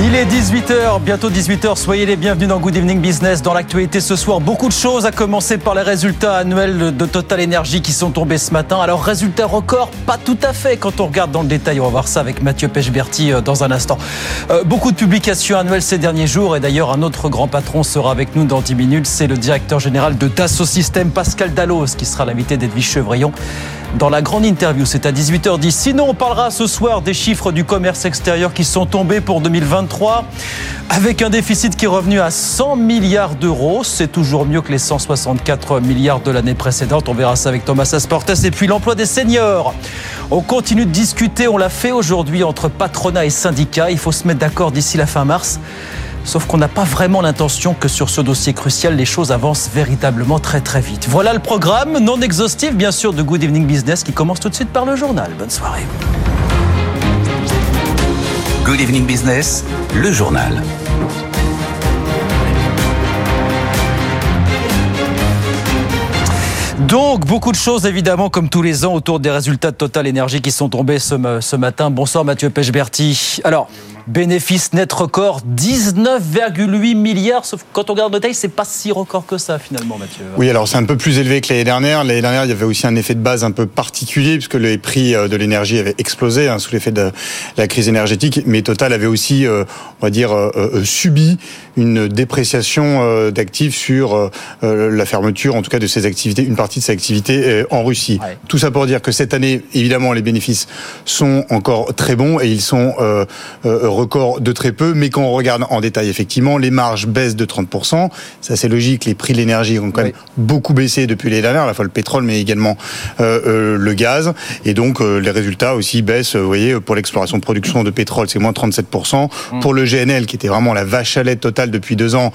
Il est 18h, bientôt 18h, soyez les bienvenus dans Good Evening Business. Dans l'actualité ce soir, beaucoup de choses, à commencer par les résultats annuels de Total Energy qui sont tombés ce matin. Alors résultats records, pas tout à fait quand on regarde dans le détail, on va voir ça avec Mathieu Pechberti euh, dans un instant. Euh, beaucoup de publications annuelles ces derniers jours et d'ailleurs un autre grand patron sera avec nous dans 10 minutes, c'est le directeur général de Dassault Systèmes, Pascal Dallos, qui sera l'invité d'Edwige Chevrillon dans la grande interview. C'est à 18h10. Sinon, on parlera ce soir des chiffres du commerce extérieur qui sont tombés pour 2023 avec un déficit qui est revenu à 100 milliards d'euros. C'est toujours mieux que les 164 milliards de l'année précédente. On verra ça avec Thomas Asportes. Et puis l'emploi des seniors. On continue de discuter. On l'a fait aujourd'hui entre patronat et syndicats. Il faut se mettre d'accord d'ici la fin mars. Sauf qu'on n'a pas vraiment l'intention que sur ce dossier crucial, les choses avancent véritablement très très vite. Voilà le programme, non exhaustif bien sûr, de Good Evening Business qui commence tout de suite par le journal. Bonne soirée. Good Evening Business, le journal. Donc, beaucoup de choses évidemment, comme tous les ans, autour des résultats de Total Énergie qui sont tombés ce, ma- ce matin. Bonsoir Mathieu Pechberti. Alors, bénéfice net record, 19,8 milliards. Sauf quand on regarde le détail, c'est pas si record que ça finalement, Mathieu. Oui, alors c'est un peu plus élevé que l'année dernière. L'année dernière, il y avait aussi un effet de base un peu particulier puisque les prix euh, de l'énergie avaient explosé hein, sous l'effet de la crise énergétique. Mais Total avait aussi, euh, on va dire, euh, subi une dépréciation euh, d'actifs sur la fermeture, en tout cas de ses activités, une partie de ses activités en Russie. Ouais. Tout ça pour dire que cette année, évidemment, les bénéfices sont encore très bons et ils sont records de très peu. Mais quand on regarde en détail, effectivement, les marges baissent de 30%. Ça, c'est logique. Les prix de l'énergie ont quand même Oui. beaucoup baissé depuis l'année dernière, à la fois le pétrole, mais également euh, euh, le gaz. Et donc, euh, les résultats aussi baissent. Vous voyez, pour l'exploration de production de pétrole, c'est moins 37%. Pour le GNL, qui était vraiment la vache à lait totale depuis deux ans,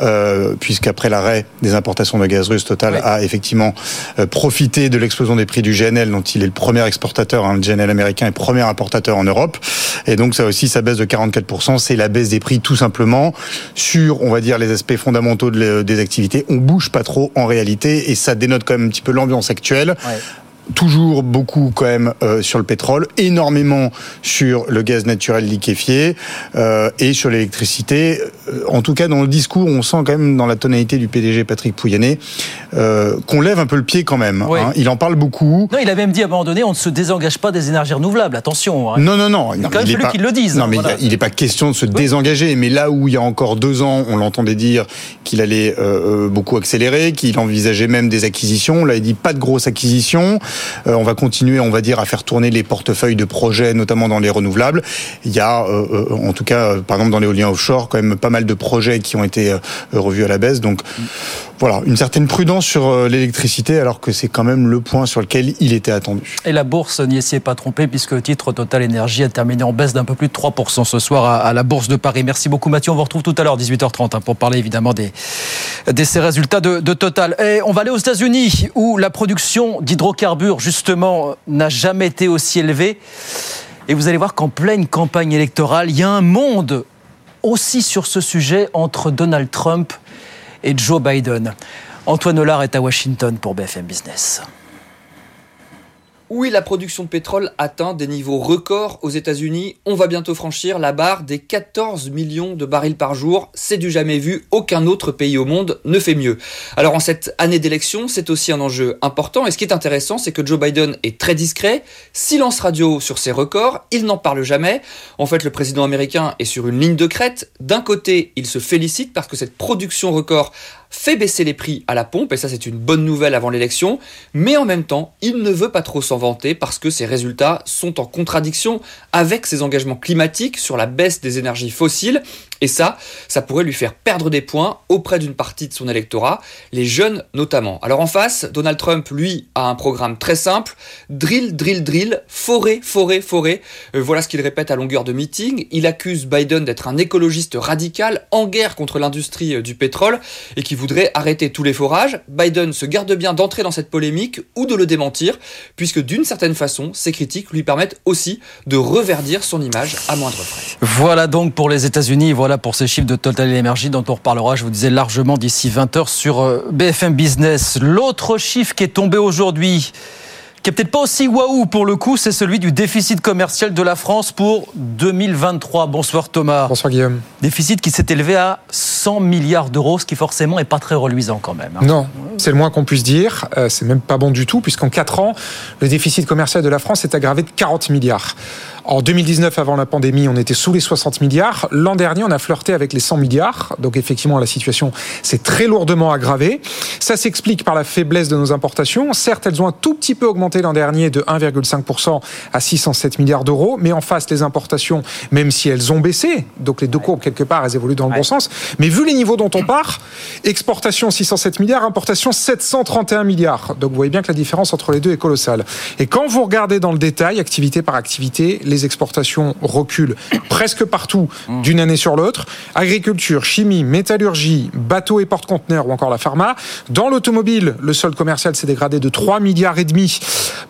euh, puisqu'après l'arrêt des importations de gaz russe, Total Oui. a effectivement euh, profité de l'explosion des prix du GNL, dont il est le premier exportateur, hein, le GNL américain est premier importateur en Europe. Et donc ça aussi, ça baisse de 44%. C'est la baisse des prix tout simplement sur, on va dire, les aspects fondamentaux de des activités. On bouge pas trop en réalité, et ça dénote quand même un petit peu l'ambiance actuelle. Toujours beaucoup quand même euh, sur le pétrole, énormément sur le gaz naturel liquéfié euh, et sur l'électricité. Euh, En tout cas, dans le discours, on sent quand même dans la tonalité du PDG Patrick Pouyanné euh, qu'on lève un peu le pied quand même. Oui. hein. Il en parle beaucoup. Non, il a même dit à un moment donné, on ne se désengage pas des énergies renouvelables. Attention. hein. Non, non, non. Il quand même fallu pas- qu'il le dise, Non, mais voilà. il n'est pas question de se désengager. Mais là où il y a encore deux ans, on l'entendait dire qu'il allait euh, euh, beaucoup accélérer, qu'il envisageait même des acquisitions. Là, il dit pas de grosses acquisitions. Euh, on va continuer, on va dire, à faire tourner les portefeuilles de projets, notamment dans les renouvelables. Il y a, euh, euh, en tout cas, par exemple, dans l'éolien offshore, quand même pas mal de projets qui ont été revus à la baisse. Donc, voilà, une certaine prudence sur euh, l'électricité, alors que c'est quand même le point sur lequel il était attendu. Et la bourse n'y est pas trompée puisque le titre Total Énergie a terminé en baisse d'un peu plus de 3% ce soir à, la bourse de Paris. Merci beaucoup Mathieu. On vous retrouve tout à l'heure 18h30 hein, pour parler évidemment des, des ces résultats de, de Total. Et on va aller aux États-Unis où la production d'hydrocarbures justement n'a jamais été aussi élevée. Et vous allez voir qu'en pleine campagne électorale, il y a un monde aussi sur ce sujet entre Donald Trump et Joe Biden. Antoine Hollard est à Washington pour BFM Business. Oui, la production de pétrole atteint des niveaux records aux États-Unis. On va bientôt franchir la barre des 14 millions de barils par jour. C'est du jamais vu. Aucun autre pays au monde ne fait mieux. Alors en cette année d'élection, c'est aussi un enjeu important. Et ce qui est intéressant, c'est que Joe Biden est très discret. Silence radio sur ses records. Il n'en parle jamais. En fait, le président américain est sur une ligne de crête. D'un côté, il se félicite parce que cette production record fait baisser les prix à la pompe, et ça c'est une bonne nouvelle avant l'élection, mais en même temps, il ne veut pas trop s'en vanter parce que ses résultats sont en contradiction avec ses engagements climatiques sur la baisse des énergies fossiles, Et ça, ça pourrait lui faire perdre des points auprès d'une partie de son électorat, les jeunes notamment. Alors en face, Donald Trump, lui, a un programme très simple, drill, drill, drill, forêt, forêt, forêt. Euh, voilà ce qu'il répète à longueur de meeting. Il accuse Biden d'être un écologiste radical en guerre contre l'industrie euh, du pétrole et qui voudrait arrêter tous les forages. Biden se garde bien d'entrer dans cette polémique ou de le démentir, puisque d'une certaine façon, ses critiques lui permettent aussi de reverdir son image à moindre frais. Voilà donc pour les États-Unis, voilà pour ces chiffres de Total Energy dont on reparlera, je vous disais largement d'ici 20h sur euh, BFM Business. L'autre chiffre qui est tombé aujourd'hui, qui est peut-être pas aussi waouh pour le coup, c'est celui du déficit commercial de la France pour 2023. Bonsoir Thomas. Bonsoir Guillaume. Déficit qui s'est élevé à 100 milliards d'euros, ce qui forcément est pas très reluisant quand même. Hein. Non, c'est le moins qu'on puisse dire. Euh, c'est même pas bon du tout, puisqu'en 4 ans, le déficit commercial de la France s'est aggravé de 40 milliards. En 2019, avant la pandémie, on était sous les 60 milliards. L'an dernier, on a flirté avec les 100 milliards. Donc effectivement, la situation s'est très lourdement aggravée. Ça s'explique par la faiblesse de nos importations. Certes, elles ont un tout petit peu augmenté l'an dernier de 1,5% à 607 milliards d'euros. Mais en face, les importations, même si elles ont baissé, donc les deux courbes, quelque part, elles évoluent dans le bon sens. Mais vu les niveaux dont on part, exportation 607 milliards, importation 731 milliards. Donc vous voyez bien que la différence entre les deux est colossale. Et quand vous regardez dans le détail, activité par activité, les exportations reculent presque partout d'une année sur l'autre. Agriculture, chimie, métallurgie, bateaux et porte-conteneurs ou encore la pharma. Dans l'automobile, le solde commercial s'est dégradé de 3 milliards et demi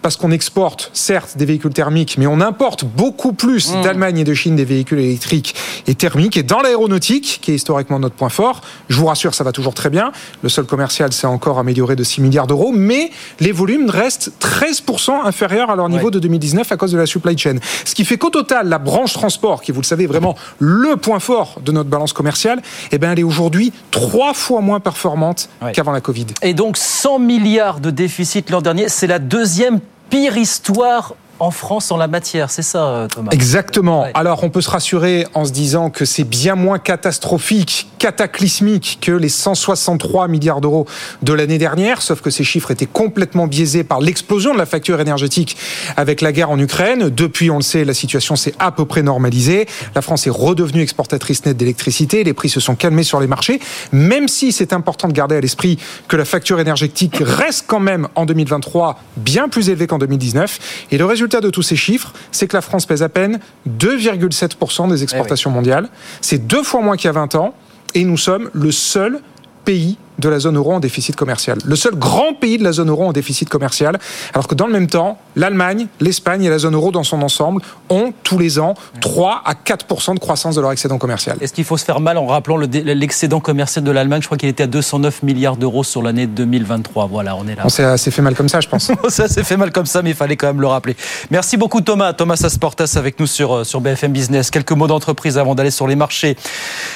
parce qu'on exporte certes des véhicules thermiques, mais on importe beaucoup plus mmh. d'Allemagne et de Chine des véhicules électriques et thermiques. Et dans l'aéronautique, qui est historiquement notre point fort, je vous rassure, ça va toujours très bien. Le solde commercial s'est encore amélioré de 6 milliards d'euros, mais les volumes restent 13% inférieurs à leur niveau de 2019 à cause de la supply chain. Ce qui fait qu'au total, la branche transport, qui vous le savez vraiment le point fort de notre balance commerciale, eh ben, elle est aujourd'hui trois fois moins performante qu'avant la Covid. Et donc 100 milliards de déficit l'an dernier, c'est la deuxième pire histoire en France en la matière, c'est ça, euh, Thomas? Exactement. Alors, on peut se rassurer en se disant que c'est bien moins catastrophique, cataclysmique que les 163 milliards d'euros de l'année dernière, sauf que ces chiffres étaient complètement biaisés par l'explosion de la facture énergétique avec la guerre en Ukraine. Depuis, on le sait, la situation s'est à peu près normalisée. La France est redevenue exportatrice nette d'électricité. Les prix se sont calmés sur les marchés, même si c'est important de garder à l'esprit que la facture énergétique reste quand même en 2023 bien plus élevée qu'en 2019. Et le résultat résultat de tous ces chiffres, c'est que la France pèse à peine 2,7% des exportations eh mondiales. C'est deux fois moins qu'il y a 20 ans. Et nous sommes le seul pays de la zone euro en déficit commercial. Le seul grand pays de la zone euro en déficit commercial, alors que dans le même temps, l'Allemagne, l'Espagne et la zone euro dans son ensemble ont tous les ans 3 à 4% de croissance de leur excédent commercial. Est-ce qu'il faut se faire mal en rappelant l'excédent commercial de l'Allemagne? Je crois qu'il était à 209 milliards d'euros sur l'année 2023. Voilà, on est là. On s'est assez fait mal comme ça, je pense. ça s'est fait mal comme ça, mais il fallait quand même le rappeler. Merci beaucoup Thomas. Thomas Asportas avec nous sur, euh, sur BFM Business. Quelques mots d'entreprise avant d'aller sur les marchés.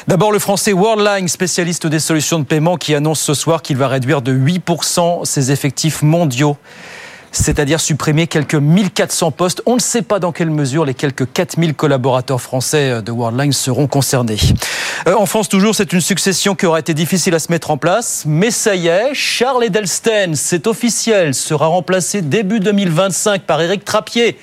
D'abord le français Worldline, spécialiste des solutions de paiement, qui annonce ce soir qu'il va réduire de 8% ses effectifs mondiaux c'est-à-dire supprimer quelques 1400 postes. On ne sait pas dans quelle mesure les quelques 4000 collaborateurs français de Worldline seront concernés. Euh, en France, toujours, c'est une succession qui aura été difficile à se mettre en place, mais ça y est, Charles Edelsten, c'est officiel, sera remplacé début 2025 par Éric Trappier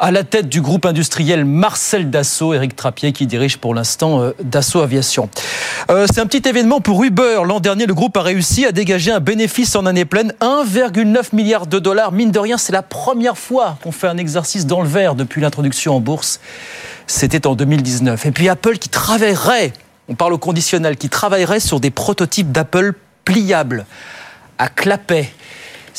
à la tête du groupe industriel Marcel Dassault, Éric Trappier qui dirige pour l'instant euh, Dassault Aviation. Euh, c'est un petit événement pour Uber. L'an dernier, le groupe a réussi à dégager un bénéfice en année pleine, 1,9 milliard de dollars. Mine de rien, c'est la première fois qu'on fait un exercice dans le vert depuis l'introduction en bourse. C'était en 2019. Et puis Apple qui travaillerait, on parle au conditionnel, qui travaillerait sur des prototypes d'Apple pliables à clapet.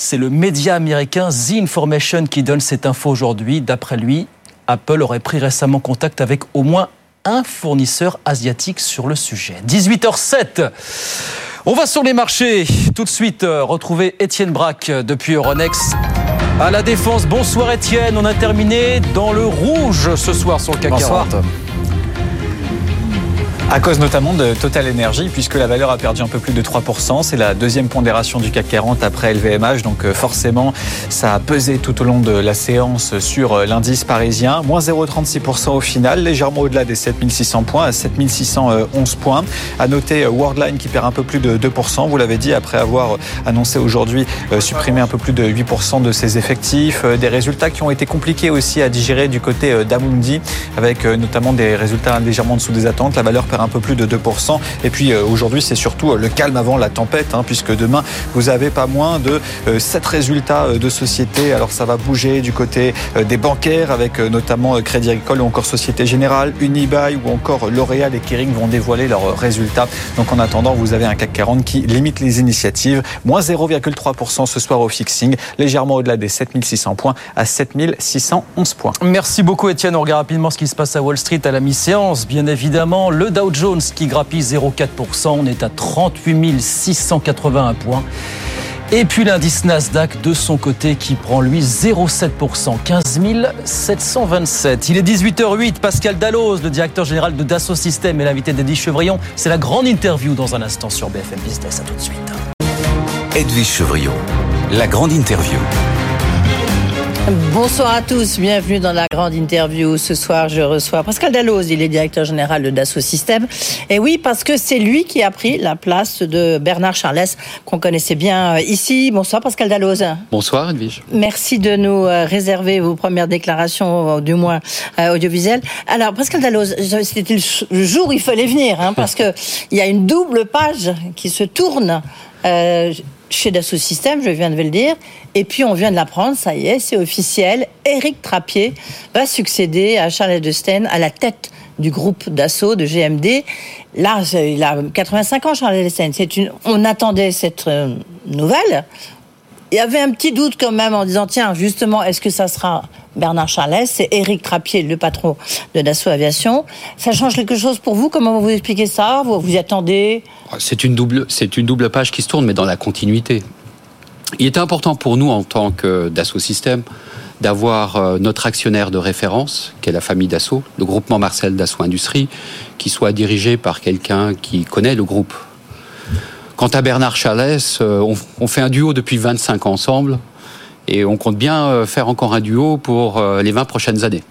C'est le média américain The Information qui donne cette info aujourd'hui. D'après lui, Apple aurait pris récemment contact avec au moins un fournisseur asiatique sur le sujet. 18h07. On va sur les marchés. Tout de suite, euh, retrouver Étienne Braque euh, depuis Euronext. À la défense, bonsoir Étienne. On a terminé dans le rouge ce soir sur le CAC 40. À cause notamment de Total Energy, puisque la valeur a perdu un peu plus de 3%. C'est la deuxième pondération du CAC 40 après LVMH. Donc euh, forcément, ça a pesé tout au long de la séance sur euh, l'indice parisien. Moins 0,36% au final, légèrement au-delà des 7600 points, à 7611 points. À noter euh, Worldline qui perd un peu plus de 2%, vous l'avez dit, après avoir annoncé aujourd'hui supprimer un peu plus de 8% de ses effectifs. Des résultats qui ont été compliqués aussi à digérer du côté d'Amundi, avec notamment des résultats légèrement en dessous des attentes. La valeur perd un peu plus de 2%. Et puis aujourd'hui, c'est surtout le calme avant la tempête, hein, puisque demain, vous avez pas moins de 7 résultats de sociétés. Alors ça va bouger du côté des bancaires, avec notamment Crédit Agricole ou encore Société Générale, Unibail ou encore L'Oréal et Kering vont dévoiler leurs résultats. Donc en attendant, vous avez un CAC 40 qui limite les initiatives. Moins 0,3% ce soir au fixing, légèrement au-delà des 7600 points à 7611 points. Merci beaucoup Étienne. On regarde rapidement ce qui se passe à Wall Street à la mi-séance. Bien évidemment, le Dow Jones qui grappille 0,4%. On est à 38 681 points. Et puis l'indice Nasdaq de son côté qui prend lui 0,7%, 15 727. Il est 18h08, Pascal Dalloz, le directeur général de Dassault Systèmes et l'invité d'Edwige Chevrillon. C'est la grande interview dans un instant sur BFM Business. À tout de suite. Edwige Chevrillon, la grande interview. Bonsoir à tous, bienvenue dans la grande interview. Ce soir, je reçois Pascal Dalloz, il est directeur général de Dassault Systèmes. Et oui, parce que c'est lui qui a pris la place de Bernard Charles, qu'on connaissait bien euh, ici. Bonsoir Pascal Dalloz. Bonsoir Edwige. Merci de nous euh, réserver vos premières déclarations, du moins euh, audiovisuelles. Alors Pascal Dalloz, c'était le jour où il fallait venir, hein, parce qu'il y a une double page qui se tourne chez Dassault Systèmes, je viens de le dire. Et puis on vient de l'apprendre, ça y est, c'est officiel. Éric Trappier va succéder à Charles Edelstein à la tête du groupe Dassault de GMD. Là, il a 85 ans, Charles Edelstein. C'est. On attendait cette euh, nouvelle. Il y avait un petit doute quand même en disant tiens, justement, est-ce que ça sera Bernard Charles C'est Éric Trappier, le patron de Dassault Aviation. Ça change quelque chose pour vous? Comment vous expliquez ça? Vous vous attendez? C'est une double, c'est une double page qui se tourne, mais dans la continuité. Il était important pour nous en tant que Dassault Systèmes d'avoir euh, notre actionnaire de référence, qui est la famille Dassault, le groupement Marcel Dassault Industrie, qui soit dirigé par quelqu'un qui connaît le groupe. Quant à Bernard Chalès, euh, on, fait un duo depuis 25 ans ensemble et on compte bien euh, faire encore un duo pour euh, les 20 prochaines années.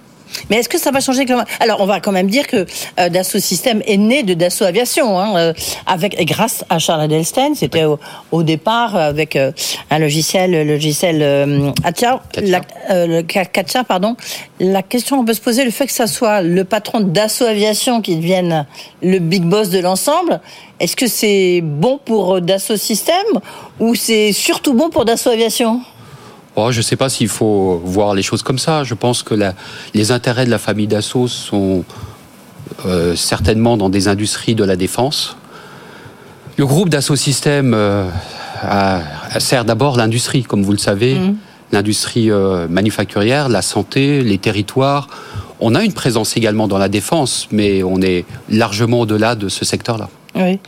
Mais est-ce que ça va changer Alors, on va quand même dire que Dassault Systèmes est né de Dassault Aviation, hein, avec grâce à Charles Adelstein. C'était au, départ avec un logiciel, le logiciel Atia, La, pardon. La question on peut se poser, le fait que ça soit le patron de Dassault Aviation qui devienne le big boss de l'ensemble, est-ce que c'est bon pour euh, Dassault Systèmes ou c'est surtout bon pour Dassault Aviation? Oh, Je ne sais pas s'il faut voir les choses comme ça. Je pense que les intérêts de la famille Dassault sont euh, certainement dans des industries de la défense. Le groupe Dassault Systèmes euh, sert d'abord l'industrie, comme vous le savez, mmh. l'industrie manufacturière, la santé, les territoires. On a une présence également dans la défense, mais on est largement au-delà de ce secteur-là. Oui.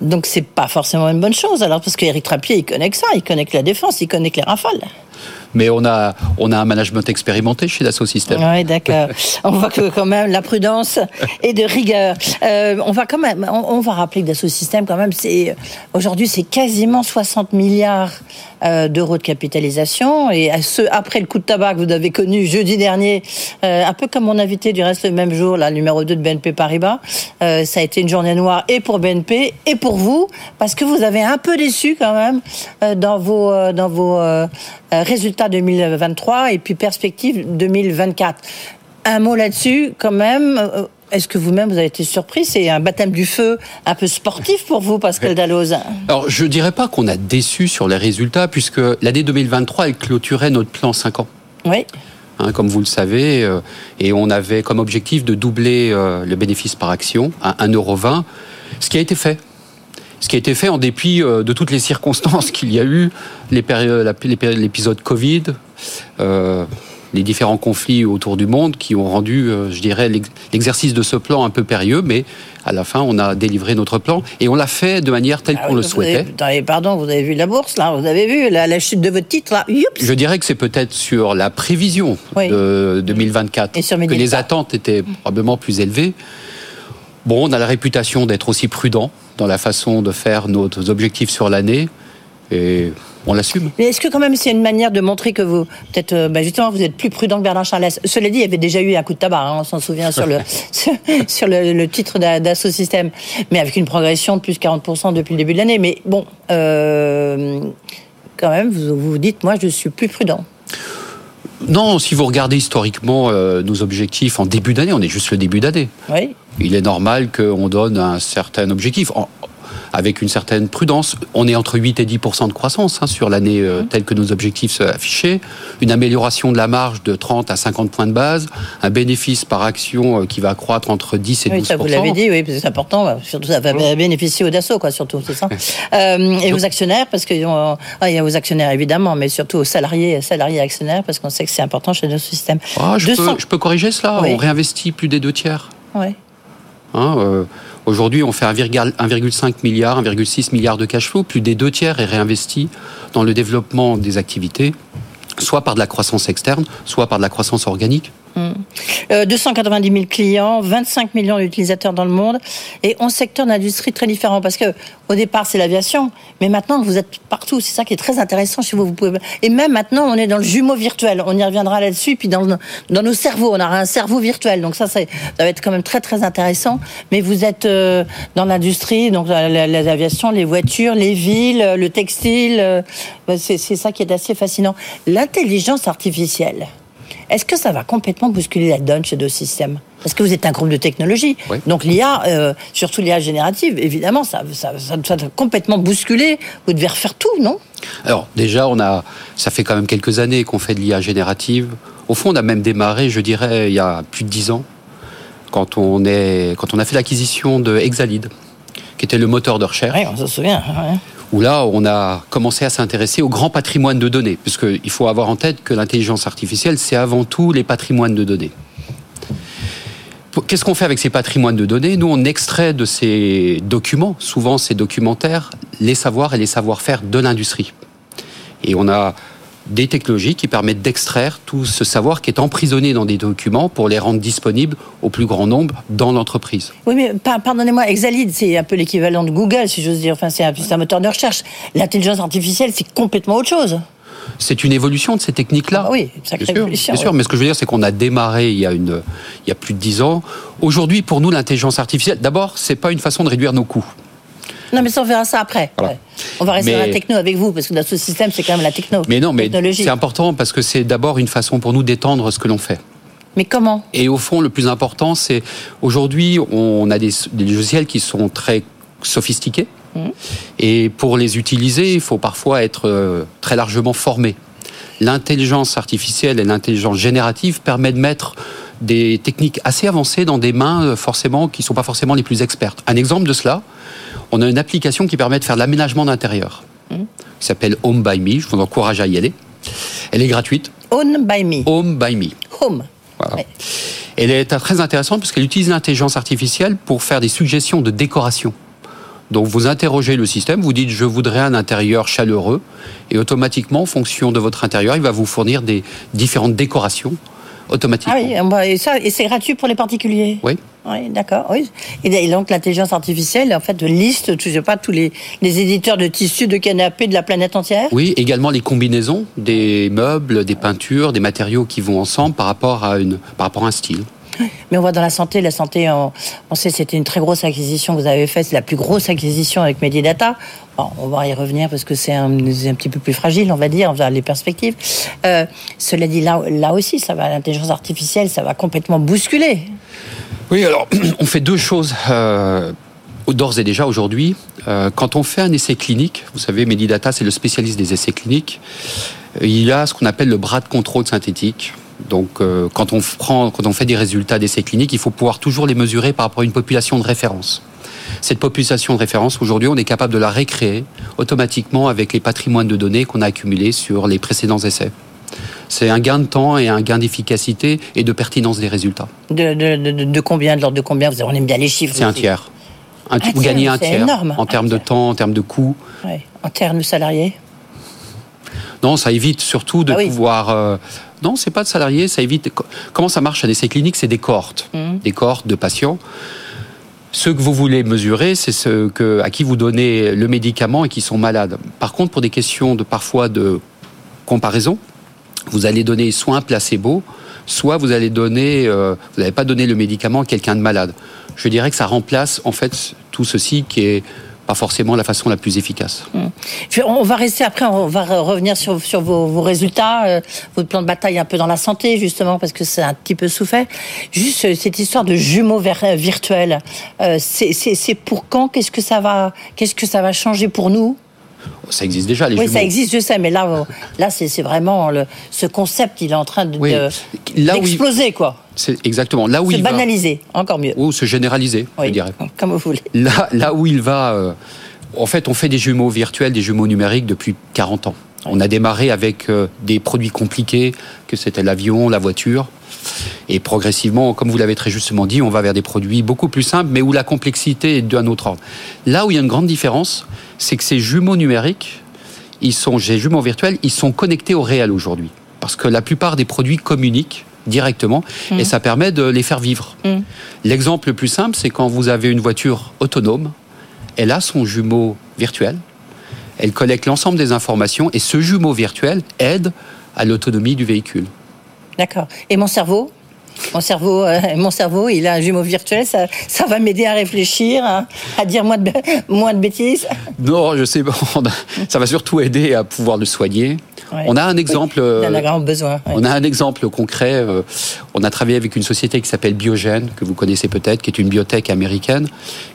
Donc c'est pas forcément une bonne chose alors parce qu'Éric Trappier il connaît que ça, il connaît que la défense, il connaît que les rafales mais on a, on a un management expérimenté chez Dassault Systèmes. Oui, d'accord. on voit que quand même la prudence est de rigueur. Euh, on va quand même, on, va rappeler que Dassault Systèmes quand même, c'est aujourd'hui c'est quasiment 60 milliards euh, d'euros de capitalisation et ce après le coup de tabac que vous avez connu jeudi dernier, euh, un peu comme mon invité du reste le même jour, la numéro 2 de BNP Paribas, ça a été une journée noire et pour BNP et pour vous parce que vous avez un peu déçu quand même dans vos dans vos résultats 2023 et puis perspective 2024. Un mot là-dessus, quand même. Est-ce que vous-même, vous avez été surpris? C'est un baptême du feu un peu sportif pour vous, Pascal Dalloz. Alors, je ne dirais pas qu'on a déçu sur les résultats, puisque l'année 2023, elle clôturait notre plan 5 ans. Oui. Hein, comme vous le savez, euh, et on avait comme objectif de doubler euh, le bénéfice par action à 1,20€, ce qui a été fait. Ce qui a été fait en dépit euh, de toutes les circonstances qu'il y a eu, l'épisode Covid, euh, les différents conflits autour du monde qui ont rendu, euh, je dirais, l'exercice de ce plan un peu périlleux, mais à la fin, on a délivré notre plan et on l'a fait de manière telle ah qu'on le souhaitait. pardon, vous avez vu la bourse, là Vous avez vu la, chute de votre titre, là Je dirais que c'est peut-être sur la prévision de 2024 que les attentes étaient probablement plus élevées. Bon, on a la réputation d'être aussi prudent dans la façon de faire nos objectifs sur l'année. Et on l'assume. Mais est-ce que quand même c'est une manière de montrer que vous, peut-être, euh, bah, justement, vous êtes plus prudent que Bernard Charles Cela dit, il y avait déjà eu un coup de tabac, hein, on s'en souvient sur le sur, le, titre d'assaut système, mais avec une progression de plus de 40% depuis le début de l'année. Mais bon, euh, quand même, vous vous dites, moi, je suis plus prudent. Non, si vous regardez historiquement euh, nos objectifs en début d'année, on est juste le début d'année. Oui. Il est normal qu'on donne un certain objectif avec une certaine prudence. On est entre 8 et 10% de croissance hein, sur l'année euh, telle que nos objectifs sont affichés. Une amélioration de la marge de 30 à 50 points de base. Un bénéfice par action euh, qui va croître entre 10 et 12 oui, ça vous l'avez dit, oui, c'est important. Surtout, ça va bénéficier aux Dassault, quoi, surtout, c'est ça. Euh, et aux actionnaires, parce qu'il ah, y a aux actionnaires évidemment, mais surtout aux salariés, salariés actionnaires, parce qu'on sait que c'est important chez nos systèmes. Ah, je, peux, je, peux, corriger cela? On réinvestit plus des deux tiers. Oui. Hein, Aujourd'hui, on fait 1,5 milliard, 1,6 milliard de cash flow, plus des deux tiers est réinvesti dans le développement des activités, soit par de la croissance externe, soit par de la croissance organique. 290 000 euh, clients, 25 millions d'utilisateurs dans le monde et 11 secteurs d'industrie très différents. Parce que au départ, c'est l'aviation, mais maintenant, vous êtes partout. C'est ça qui est très intéressant chez vous. vous pouvez... Et même maintenant, on est dans le jumeau virtuel. On y reviendra là-dessus. Puis dans, dans nos cerveaux, on aura un cerveau virtuel. Donc ça, ça va être quand même très, très intéressant. Mais vous êtes euh, dans l'industrie, donc l'aviation, les voitures, les villes, le textile. Euh, c'est ça qui est assez fascinant. L'intelligence artificielle. Est-ce que ça va complètement bousculer la donne chez deux systèmes Parce que vous êtes un groupe de technologie. Donc l'IA, euh, surtout l'IA générative, évidemment, ça, ça, ça, va complètement bousculer. Vous devez refaire tout, non? Alors déjà, on a, ça fait quand même quelques années qu'on fait de l'IA générative. Au fond, on a même démarré, je dirais, il y a plus de dix ans, quand on, est, quand on a fait l'acquisition de Exalid, qui était le moteur de recherche. Oui, on se souvient où là, on a commencé à s'intéresser au grand patrimoine de données, puisqu'il faut avoir en tête que l'intelligence artificielle, c'est avant tout les patrimoines de données. Qu'est-ce qu'on fait avec ces patrimoines de données? Nous, on extrait de ces documents, souvent ces documentaires, les savoirs et les savoir-faire de l'industrie. Et on a des technologies qui permettent d'extraire tout ce savoir qui est emprisonné dans des documents pour les rendre disponibles au plus grand nombre dans l'entreprise. Oui, mais pardonnez-moi, Exalid, c'est un peu l'équivalent de Google, si j'ose dire. Enfin, c'est un, moteur de recherche. L'intelligence artificielle, c'est complètement autre chose. C'est une évolution de ces techniques-là. Ah oui, ça bien sûr, sûr, mais ce que je veux dire, c'est qu'on a démarré il y a, une, il y a plus de dix ans. Aujourd'hui, pour nous, l'intelligence artificielle, d'abord, c'est pas une façon de réduire nos coûts. Non, mais ça, on verra ça après. On va rester dans la techno avec vous, parce que dans ce système, c'est quand même la techno. Mais non, mais c'est important parce que c'est d'abord une façon pour nous d'étendre ce que l'on fait. Mais comment? Et au fond, le plus important, c'est aujourd'hui, on a des, logiciels qui sont très sophistiqués. Mmh. Et pour les utiliser, il faut parfois être euh, très largement formé. L'intelligence artificielle et l'intelligence générative permettent de mettre des techniques assez avancées dans des mains euh, forcément qui ne sont pas forcément les plus expertes. Un exemple de cela, on a une application qui permet de faire de l'aménagement d'intérieur, mmh. qui s'appelle Home by Me. Je vous encourage à y aller. Elle est gratuite. Home by Me. Home by Me. Home. Voilà. Elle est très intéressante parce qu'elle utilise l'intelligence artificielle pour faire des suggestions de décoration. Donc vous interrogez le système, vous dites je voudrais un intérieur chaleureux et automatiquement en fonction de votre intérieur, il va vous fournir des différentes décorations automatiquement. Ah oui, et, ça, et c'est gratuit pour les particuliers Oui. Oui, d'accord. Oui. Et donc l'intelligence artificielle, en fait, liste, je sais pas, tous les, les éditeurs de tissus, de canapés de la planète entière. Oui, également les combinaisons des meubles, des peintures, des matériaux qui vont ensemble par rapport à une, par rapport à un style. Mais on voit dans la santé, la santé, on, on sait c'était une très grosse acquisition que vous avez faite, c'est la plus grosse acquisition avec Medidata. on va y revenir parce que c'est un, un, petit peu plus fragile, on va dire, vers les perspectives. Euh, cela dit, là, là aussi, ça va, l'intelligence artificielle, ça va complètement bousculer. Oui, alors, on fait deux choses. Euh, d'ores et déjà aujourd'hui, euh, quand on fait un essai clinique, vous savez, Medidata, c'est le spécialiste des essais cliniques, il y a ce qu'on appelle le bras de contrôle synthétique. Donc, euh, quand on prend, quand on fait des résultats d'essais cliniques, il faut pouvoir toujours les mesurer par rapport à une population de référence. Cette population de référence, aujourd'hui, on est capable de la récréer automatiquement avec les patrimoines de données qu'on a accumulés sur les précédents essais. C'est un gain de temps et un gain d'efficacité et de pertinence des résultats. De, de, combien De l'ordre de combien On aime bien les chiffres. C'est un tiers. vous gagnez un tiers énorme. en termes de temps, en termes de coûts. En termes de salariés Non, ça évite surtout de ah pouvoir. Euh, non, c'est pas de salariés, ça évite. Comment ça marche un essai clinique C'est des cohortes, mmh. des cohortes de patients. Ce que vous voulez mesurer, c'est ce que, à qui vous donnez le médicament et qui sont malades. Par contre, pour des questions de parfois de comparaison, vous allez donner soit un placebo, soit vous allez donner, euh, vous n'allez pas donner le médicament à quelqu'un de malade. Je dirais que ça remplace en fait tout ceci qui est pas forcément la façon la plus efficace. Puis, On va rester après, on va re- revenir sur, sur vos, vos résultats, euh, votre plan de bataille un peu dans la santé, justement, parce que c'est un petit peu souffert. Juste euh, cette histoire de jumeaux euh, virtuels, euh, c'est pour quand? Qu'est-ce que ça va Qu'est-ce que ça va changer pour nous? Ça existe déjà, les Oui, jumeaux. ça existe, je sais, mais là, là, c'est vraiment le, ce concept, il est en train de Oui. de- Là où il- d'exploser, quoi. C'est exactement là où Se il va. banaliser, encore mieux. Ou se généraliser, je dirais. comme vous voulez. Là, là où il va, euh, en fait, on fait des jumeaux virtuels, des jumeaux numériques depuis 40 ans. On a démarré avec euh, des produits compliqués, que c'était l'avion, la voiture. Et progressivement, comme vous l'avez très justement dit, on va vers des produits beaucoup plus simples, mais où la complexité est d'un autre ordre. Là où il y a une grande différence, c'est que ces jumeaux numériques, ils sont, ces jumeaux virtuels, ils sont connectés au réel aujourd'hui. Parce que la plupart des produits communiquent directement et ça permet de les faire vivre. Mm. L'exemple le plus simple, c'est quand vous avez une voiture autonome, elle a son jumeau virtuel, elle collecte l'ensemble des informations et ce jumeau virtuel aide à l'autonomie du véhicule. D'accord. Et mon cerveau mon cerveau, euh, mon cerveau, il a un jumeau virtuel, ça, ça va m'aider à réfléchir, à, à dire moins de, bê- moins de bêtises. Non, je sais, on a- ça va surtout aider à pouvoir le soigner. Ouais. On a un exemple. A euh, grand besoin. ouais. On a un exemple concret. euh, On a travaillé avec une société qui s'appelle Biogène, que vous connaissez peut-être, qui est une biotech américaine,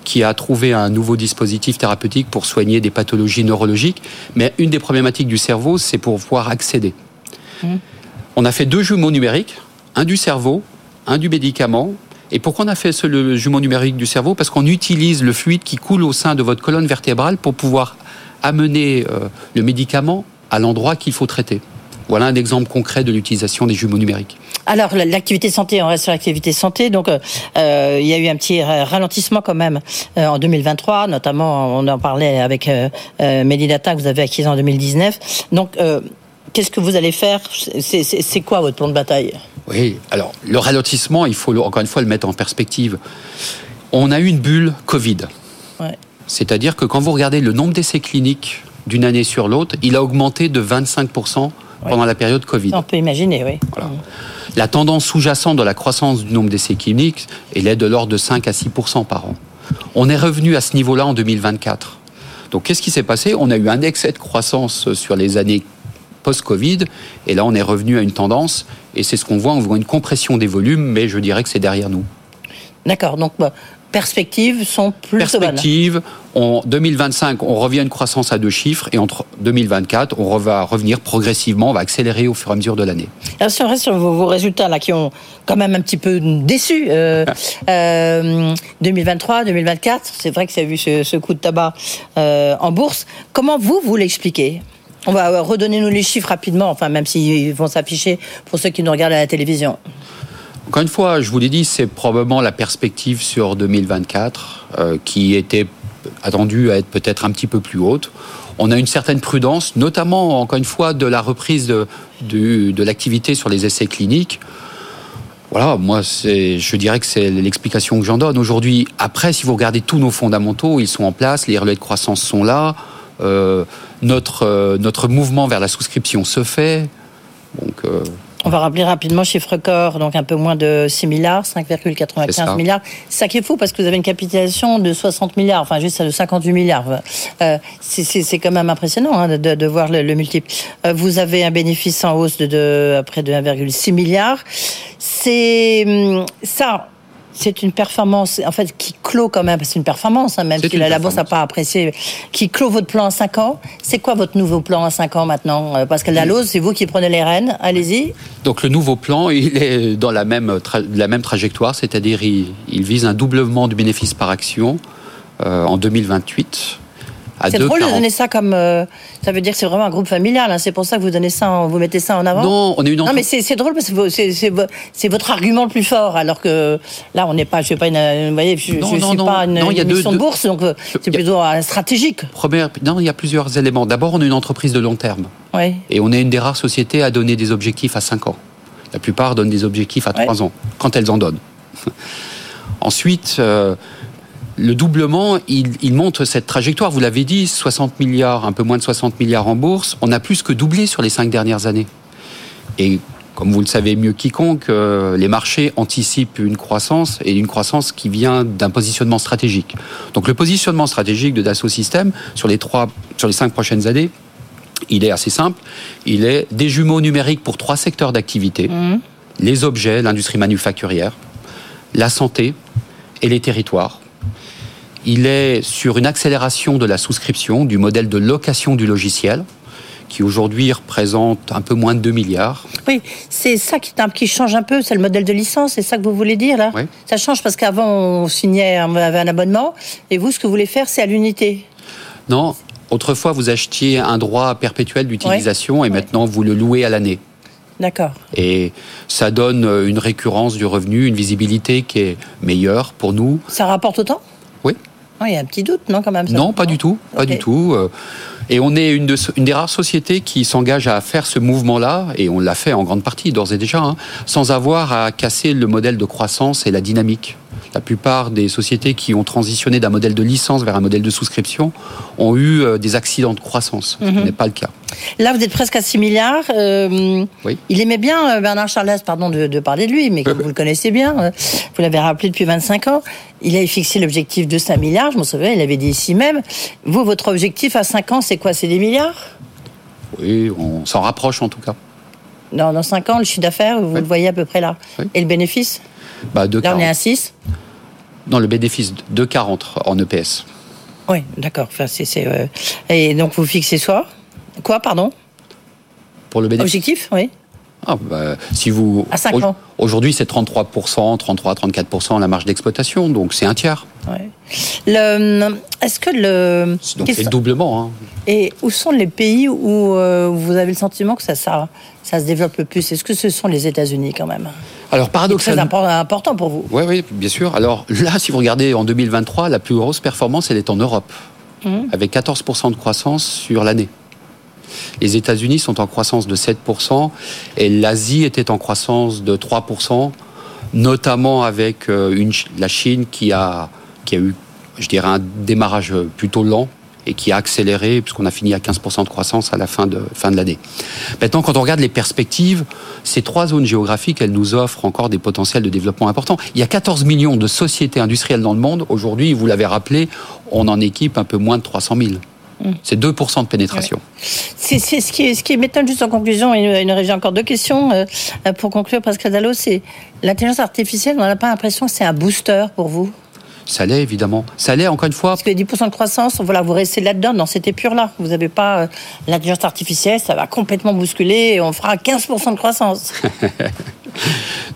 qui a trouvé un nouveau dispositif thérapeutique pour soigner des pathologies neurologiques. Mais une des problématiques du cerveau, c'est pour pouvoir accéder. On a fait deux jumeaux numériques, un du cerveau, un du médicament. Et pourquoi on a fait le jumeau numérique du cerveau? Parce qu'on utilise le fluide qui coule au sein de votre colonne vertébrale pour pouvoir amener euh, le médicament à l'endroit qu'il faut traiter. Voilà un exemple concret de l'utilisation des jumeaux numériques. Alors la- l'activité santé, on reste sur l'activité santé. Donc euh, euh, il y a eu un petit ra- ralentissement quand même en 2023, notamment on en parlait avec euh, Medidata que vous avez acquis en 2019. Donc qu'est-ce que vous allez faire? C'est quoi votre plan de bataille? Oui, alors le ralentissement, il faut encore une fois le mettre en perspective. On a eu une bulle Covid. Ouais. C'est-à-dire que quand vous regardez le nombre d'essais cliniques d'une année sur l'autre, il a augmenté de 25% pendant la période Covid. On peut imaginer, oui. Voilà. La tendance sous-jacente de la croissance du nombre d'essais cliniques, elle est de l'ordre de 5 à 6% par an. On est revenu à ce niveau-là en 2024. Donc qu'est-ce qui s'est passé? On a eu un excès de croissance sur les années post-Covid, et là on est revenu à une tendance, et c'est ce qu'on voit, on voit une compression des volumes, mais je dirais que c'est derrière nous. D'accord. Donc bah, perspectives sont plutôt bonnes. Perspective, en 2025, on revient à une croissance à deux chiffres, et entre 2024, on va revenir progressivement, on va accélérer au fur et à mesure de l'année. Alors si on reste sur vos, vos résultats là qui ont quand même un petit peu déçu, euh, euh, 2023, 2024, c'est vrai que ça a vu ce, ce coup de tabac euh, en bourse. Comment vous vous l'expliquez? On va euh, redonner nous les chiffres rapidement, enfin même s'ils vont s'afficher pour ceux qui nous regardent à la télévision. Encore une fois, je vous l'ai dit, c'est probablement la perspective sur 2024 euh, qui était attendue à être peut-être un petit peu plus haute. On a une certaine prudence, notamment, encore une fois, de la reprise de, de l'activité sur les essais cliniques. Voilà, moi, je dirais que c'est l'explication que j'en donne. Aujourd'hui, après, si vous regardez tous nos fondamentaux, ils sont en place, les relais de croissance sont là, euh, notre, euh, notre mouvement vers la souscription se fait. Donc, euh, On va rappeler rapidement chiffre record, donc un peu moins de 6 milliards, C'est 5,95 ça. milliards. C'est ça qui est fou parce que vous avez une capitalisation de 60 milliards, enfin juste de 58 milliards. Euh, c'est- quand même impressionnant hein, de, de- voir le, le multiple. Euh, vous avez un bénéfice en hausse de, de près de 1,6 milliard. C'est hum, ça. C'est une performance, en fait, qui clôt quand même, c'est une performance, hein, même si la, bourse n'a pas apprécié, qui clôt votre plan à 5 ans. C'est quoi votre nouveau plan à 5 ans maintenant Euh, Pascal Dalloz, c'est vous qui prenez les rênes, allez-y. Donc le nouveau plan, il est dans la même, tra- la même trajectoire, c'est-à-dire il, il vise un doublement du bénéfice par action euh, en 2028 à C'est drôle de 2,40. donner ça comme. euh, ça veut dire que c'est vraiment un groupe familial. hein, c'est pour ça que vous donnez ça, en- vous mettez ça en avant. Non, on est une Non, mais c'est c'est drôle parce que c'est- c'est vo- c'est votre argument le plus fort, alors que là, on n'est pas. Je suis pas une. Vous voyez, je, Non, je non, suis non. pas une, Non, il y a une deux- de bourse, donc euh, c'est a- plutôt euh, stratégique. Première, non, il y a plusieurs éléments. D'abord, on est une entreprise de long terme. Oui. Et on est une des rares sociétés à donner des objectifs à 5 ans. La plupart donnent des objectifs à Ouais. 3 ans, quand elles en donnent. Ensuite, euh, le doublement, il, il montre cette trajectoire. Vous l'avez dit, 60 milliards, un peu moins de 60 milliards en bourse. On a plus que doublé sur les 5 dernières années. Et comme vous le savez mieux quiconque, euh, les marchés anticipent une croissance et une croissance qui vient d'un positionnement stratégique. Donc le positionnement stratégique de Dassault Systèmes sur les trois, sur les cinq prochaines années, il est assez simple. Il est des jumeaux numériques pour trois secteurs d'activité Mmh. les objets, l'industrie manufacturière, la santé et les territoires. Il est sur une accélération de la souscription du modèle de location du logiciel, qui aujourd'hui représente un peu moins de 2 milliards. Oui, c'est ça qui, un- change un peu, c'est le modèle de licence, c'est ça que vous voulez dire là Oui. Ça change parce qu'avant on signait, on avait un abonnement, et vous ce que vous voulez faire c'est à l'unité. Non, autrefois vous achetiez un droit perpétuel d'utilisation et maintenant vous le louez à l'année. D'accord. Et ça donne euh, une récurrence du revenu, une visibilité qui est meilleure pour nous. Ça rapporte autant? Oui. Oh, Il y a un petit doute, non, quand même ça Non, pas du tout, pas du tout. Euh, Et on est une, de- une des rares sociétés qui s'engage à faire ce mouvement-là, et on l'a fait en grande partie d'ores et déjà, hein, sans avoir à casser le modèle de croissance et la dynamique. La plupart des sociétés qui ont transitionné d'un modèle de licence vers un modèle de souscription ont eu euh, des accidents de croissance, ce qui Mhm. n'est pas le cas. Là, vous êtes presque à 6 milliards. euh, Oui. Il aimait bien, euh, Bernard Charles, pardon de, de parler de lui, mais comme vous le connaissez bien, vous l'avez rappelé depuis 25 ans, il avait fixé l'objectif de 5 milliards, je me souviens, il avait dit ici même. Vous, votre objectif à 5 ans, c'est quoi C'est des milliards? Oui, on s'en rapproche en tout cas. dans, dans 5 ans, le chiffre d'affaires, vous Oui. le voyez à peu près là. Oui. Et le bénéfice? Bah, de Là, on est 40. à 6 Dans le bénéfice de 40 en EPS. Oui, d'accord. Enfin, c'est, c'est, euh, Et donc, vous fixez soit Quoi, pardon? Pour le bénéfice? Objectif, oui. Ah, bah, si vous À cinq au- ans. Aujourd'hui, c'est 33%, 33-34% la marge d'exploitation, donc c'est un tiers. Ouais. Le, est-ce que le. Donc c'est doublement. Hein. Et où sont les pays où euh, vous avez le sentiment que ça, ça, ça se développe le plus? Est-ce que ce sont les États-Unis quand même? Alors C'est très paradoxalement. impor- important pour vous. Oui, oui, bien sûr. Alors là, si vous regardez en 2023, la plus grosse performance, elle est en Europe, Mhm. avec 14% de croissance sur l'année. Les États-Unis sont en croissance de 7% et l'Asie était en croissance de 3%, notamment avec euh, une, la Chine qui a, qui a eu, je dirais, un démarrage plutôt lent et qui a accéléré puisqu'on a fini à 15% de croissance à la fin de, fin de l'année. Maintenant, quand on regarde les perspectives, ces trois zones géographiques, elles nous offrent encore des potentiels de développement importants. Il y a 14 millions de sociétés industrielles dans le monde. Aujourd'hui, vous l'avez rappelé, on en équipe un peu moins de 300 000. C'est 2% de pénétration. C'est, c'est ce qui, ce qui m'étonne juste en conclusion, et il nous reste encore deux questions euh, pour conclure, Pascal Dallot, c'est l'intelligence artificielle, on n'a pas l'impression que c'est un booster pour vous? Ça l'est, évidemment. Ça l'est, encore une fois, Parce que 10% de croissance, voilà, vous restez là-dedans, dans cette épure-là. Vous n'avez pas euh, l'intelligence artificielle, ça va complètement bousculer et on fera 15% de croissance.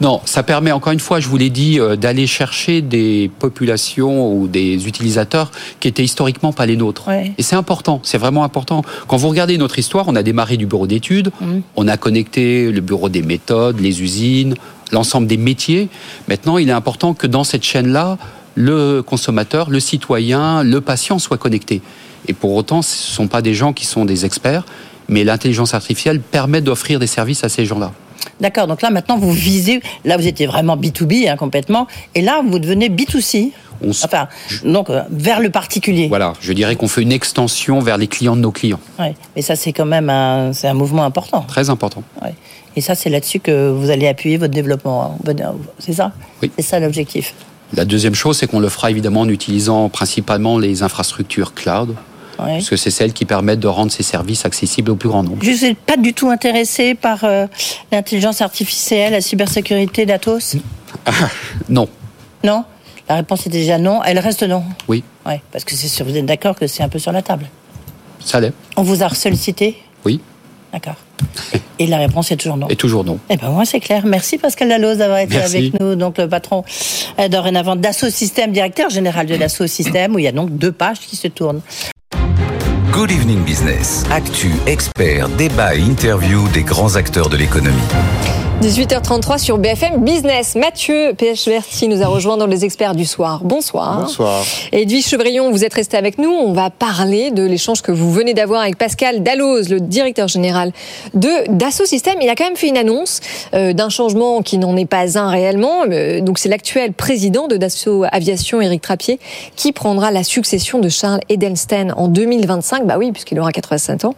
Non, ça permet encore une fois, je vous l'ai dit, euh, d'aller chercher des populations ou des utilisateurs qui étaient historiquement pas les nôtres. Ouais. Et c'est important, c'est vraiment important. Quand vous regardez notre histoire, on a démarré du bureau d'études, Mhm. on a connecté le bureau des méthodes, les usines, l'ensemble des métiers. Maintenant, il est important que dans cette chaîne-là, le consommateur, le citoyen, le patient soient connectés. Et pour autant, ce ne sont pas des gens qui sont des experts, mais l'intelligence artificielle permet d'offrir des services à ces gens-là. D'accord, donc là maintenant vous visez, là vous étiez vraiment B2B hein, complètement, et là vous devenez B2C, On s- enfin, donc euh, vers le particulier. Voilà, je dirais qu'on fait une extension vers les clients de nos clients. Ouais, mais ça c'est quand même un, c'est un mouvement important. Très important. Ouais. Et ça c'est là-dessus que vous allez appuyer votre développement. hein. C'est ça? Oui. C'est ça l'objectif. La deuxième chose, c'est qu'on le fera évidemment en utilisant principalement les infrastructures cloud, Ouais. parce que c'est celles qui permettent de rendre ces services accessibles au plus grand nombre. Je ne suis pas du tout intéressé par euh, l'intelligence artificielle, la cybersécurité d'Atos? Non, Non? La réponse est déjà non, elle reste non? oui, Ouais, parce que c'est sûr, vous êtes d'accord que c'est un peu sur la table? ça l'est, On vous a sollicité oui, D'accord. Et la réponse est toujours non. et toujours non. Eh ben moi c'est clair. Merci Pascal Laloz d'avoir été Merci. avec nous, donc le patron euh, dorénavant d'Asso Système, directeur général de l'Asso Système, où il y a donc deux pages qui se tournent. Good Evening Business. Actu, experts, débat et interview des grands acteurs de l'économie. 18h33 sur BFM Business. Mathieu Pechberti nous a rejoint dans les experts du soir. Bonsoir. Bonsoir. Edwige Chevrillon, vous êtes resté avec nous. On va parler de l'échange que vous venez d'avoir avec Pascal Dalloz, le directeur général de Dassault Systèmes. Il a quand même fait une annonce euh, d'un changement qui n'en est pas un réellement. Euh, donc c'est l'actuel président de Dassault Aviation, Éric Trappier, qui prendra la succession de Charles Edelstein en 2025. Bah oui, puisqu'il aura 85 ans.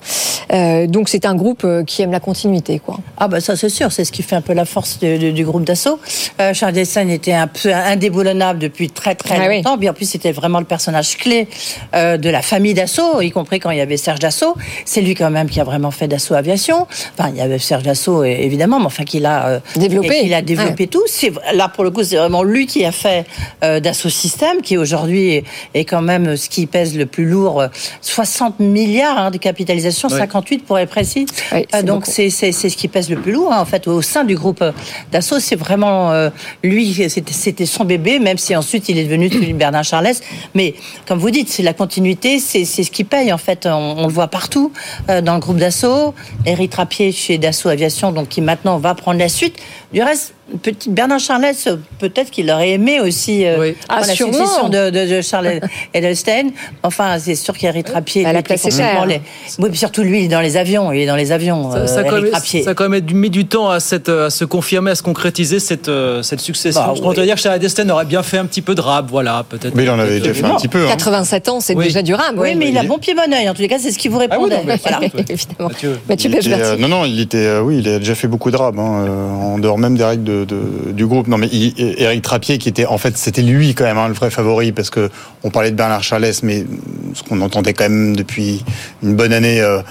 Euh, donc c'est un groupe qui aime la continuité, quoi. Ah ben ça c'est sûr, c'est ce qui fait fait un peu la force de- de- du groupe d'assaut. Euh, Charles Dessin était un peu indéboulonnable depuis très très Ah oui. longtemps. Bien en plus, c'était vraiment le personnage clé euh, de la famille d'assaut, y compris quand il y avait Serge Dassault. C'est lui quand même qui a vraiment fait d'assaut aviation. Enfin, il y avait Serge Dassault évidemment, mais enfin qu'il a euh, Développé. Il a développé tout. C'est là pour le coup, c'est vraiment lui qui a fait euh, d'assaut système, qui aujourd'hui est, est quand même ce qui pèse le plus lourd, euh, 60 milliards hein, de capitalisation, Ouais. 58 pour être précis. Oui, Euh, donc beaucoup. c'est c'est c'est ce qui pèse le plus lourd hein, en fait au sein du groupe euh, d'assaut. C'est vraiment euh, lui, c'était son bébé, même si ensuite il est devenu celui de Bernard Charles. Mais comme vous dites, c'est la continuité, c'est ce qui paye en fait. On, on le voit partout euh, dans le groupe d'assaut. Éric Trappier chez Dassault Aviation, donc qui maintenant va prendre la suite. Du reste. Petit Bernard Charles, euh, peut-être qu'il aurait aimé aussi euh, Oui. Ah, la sûrement. succession de, de, de Charles Edelstein. Enfin, c'est sûr qu'Éric Trappier, Bah, la place est chère. complètement les- Oui, puis surtout lui, il est dans les avions. Il est dans les avions. Ça, ça, euh, a quand même, Trappier. ça a quand même mis du temps à, cette, à se confirmer, à se concrétiser cette, euh, cette succession. Bah, qu'on oui. peut dire que Charles Destin aurait bien fait un petit peu de rap, voilà, peut-être. Mais il en avait déjà fait un petit peu. hein. 87 ans, c'est Oui. déjà durable. Oui, mais il a bon pied, bon oeil. En tous les cas, c'est ce qui vous Ah oui, répondait. non, Voilà. Évidemment. Mathieu. Était, euh, non, non, il était, euh, oui, il a déjà fait beaucoup de rap, hein, euh, en dehors même des règles de, du groupe. Non, mais Eric Trappier, qui était, en fait, c'était lui quand même hein, le vrai favori, parce que on parlait de Bernard Charles, mais ce qu'on entendait quand même depuis une bonne année. euh,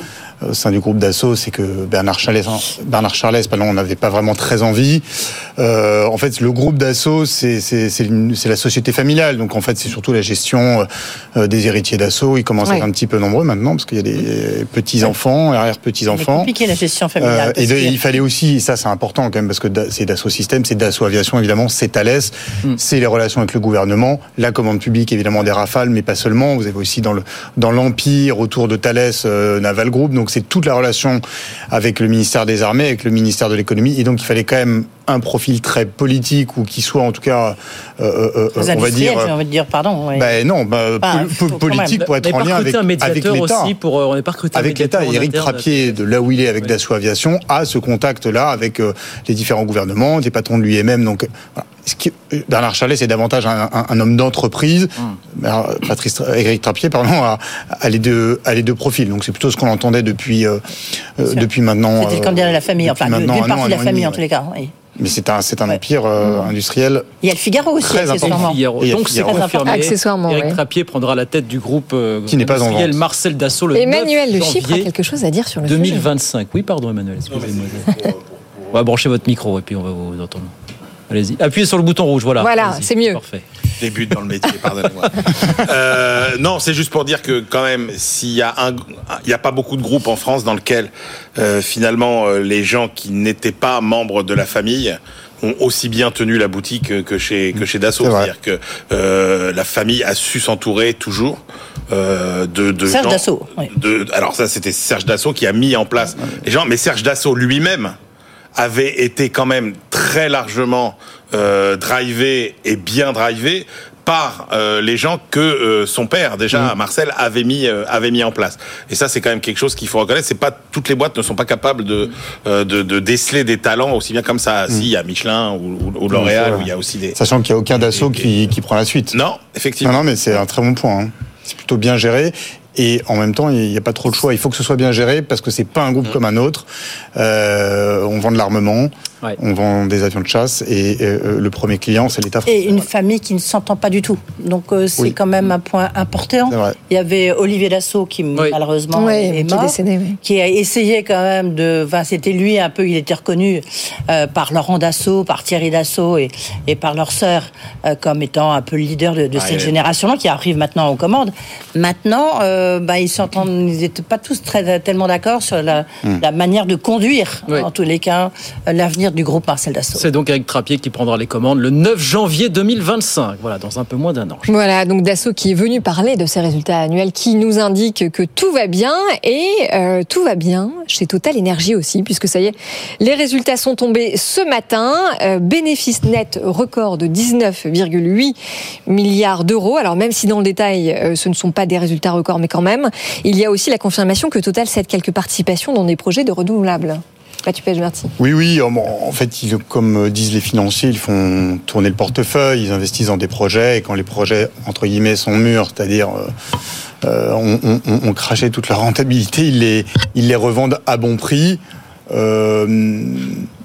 au sein du groupe d'assaut, c'est que Bernard Charles, Bernard Charles, pardon, on n'avait pas vraiment très envie. Euh, en fait, le groupe d'assaut, c'est c'est c'est c'est la société familiale, donc en fait, c'est surtout la gestion euh, des héritiers d'assaut. Ils commencent à être un petit peu nombreux maintenant, parce qu'il y a des petits enfants, arrière petits C'est enfants. compliqué la gestion familiale. Euh, et de- il fallait aussi, et ça c'est important quand même, parce que c'est Dassault Systèmes, c'est Dassault Aviation évidemment, c'est Thales, Mm. c'est les relations avec le gouvernement, la commande publique évidemment des Rafales, mais pas seulement. Vous avez aussi dans le dans l'empire autour de Thales euh, Naval Group, donc c'est toute la relation avec le ministère des Armées, avec le ministère de l'économie, et donc il fallait quand même un profil très politique ou qui soit en tout cas, euh, euh, euh, on va dire. j'ai envie de dire, pardon. oui. Ben non, ben, pol- politique pour être on en lien avec, recruté un avec médiateur l'État. aussi pour. euh, on n'est pas recruté Avec l'État, interne. Trappier, de là où il est avec Oui. Dassault Aviation, a ce contact-là avec euh, les différents gouvernements, des patrons de l'UMM. Donc, euh, voilà. Ce qui- euh, Bernard Charlet, c'est davantage un, un- un homme d'entreprise. Ben, Patrice, Éric Trappier, pardon, a, a les deux, a les deux profils. Donc, c'est plutôt ce qu'on entendait depuis, euh, euh, depuis maintenant. C'était le euh, candidat de la famille, enfin, d'une partie de la famille en tous les cas. oui. Mais c'est un, c'est un Ouais. empire euh, industriel. Il y a le Figaro aussi, Très important. accessoirement. Figaro. Donc c'est confirmé. Accessoirement, ouais. Trappier prendra la tête du groupe euh, Qui n'est pas en vente. Marcel Dassault le Emmanuel 9 Le Chypre a quelque chose à dire sur le sujet. 2025. Oui, pardon Emmanuel, excusez-moi. On va brancher votre micro et puis on va vous entendre. Allez-y. Appuyez sur le bouton rouge, voilà. Voilà, c'est mieux. Parfait. débute dans le métier, pardonnez-moi. Euh, non, c'est juste pour dire que quand même, s'il y a un, il n'y a pas beaucoup de groupes en France dans lequel euh, finalement euh, les gens qui n'étaient pas membres de la famille ont aussi bien tenu la boutique que chez que chez Dassault. C'est-à-dire que euh, la famille a su s'entourer toujours. Euh, de, de Serge gens- Dassault, oui. de- alors ça, c'était Serge Dassault qui a mis en place les gens, mais Serge Dassault lui-même avait été quand même très largement euh, drivé et bien drivé par euh, les gens que euh, son père déjà Marcel avait mis euh, avait mis en place et ça c'est quand même quelque chose qu'il faut reconnaître c'est pas toutes les boîtes ne sont pas capables de euh, de, de déceler des talents aussi bien comme ça si il y a Michelin ou, ou- ou L'Oréal où il y a aussi des Sachant qu'il n'y a aucun Dassault qui, qui prend la suite. non Non, effectivement non, mais c'est un très bon point. hein. C'est plutôt bien géré. Et en même temps, il n'y a pas trop de choix. Il faut que ce soit bien géré parce que c'est pas un groupe Mm. comme un autre. Euh, on vend de l'armement, Ouais. on vend des avions de chasse et euh, le premier client, c'est l'État français. Et une famille qui ne s'entend pas du tout. Donc euh, c'est Oui. quand même un point important. Il y avait Olivier Dassault qui malheureusement Oui, est qui est mort, décédé, oui. qui a essayé quand même de. Enfin, c'était lui un peu. Il était reconnu euh, par Laurent Dassault, par Thierry Dassault et, et par leur sœur euh, comme étant un peu le leader de, de Ah, cette oui. génération-là qui arrive maintenant aux commandes. Maintenant, euh, bah, ils s'entendent. Ils n'étaient pas tous très tellement d'accord sur la, la manière de conduire, Oui. en tous les cas, euh, l'avenir du groupe Marcel Dassault. C'est donc Eric Trappier qui prendra les commandes le 9 janvier 2025. Voilà, dans un peu moins d'un an. Voilà, donc Dassault qui est venu parler de ses résultats annuels, qui nous indique que tout va bien et euh, tout va bien chez Total Energy aussi, puisque ça y est, les résultats sont tombés ce matin. Euh, bénéfice net record de 19,8 milliards d'euros. Alors même si dans le détail, euh, ce ne sont pas des résultats records, mais quand même, il y a aussi la confirmation que Total cède quelques participations dans des projets de renouvelables. Oui, oui. En fait, ils, comme disent les financiers, ils font tourner le portefeuille, ils investissent dans des projets, et quand les projets, entre guillemets, sont mûrs, c'est-à-dire euh, euh, on, on, on- on crachait toute leur rentabilité, ils les, ils les revendent à bon prix. Euh,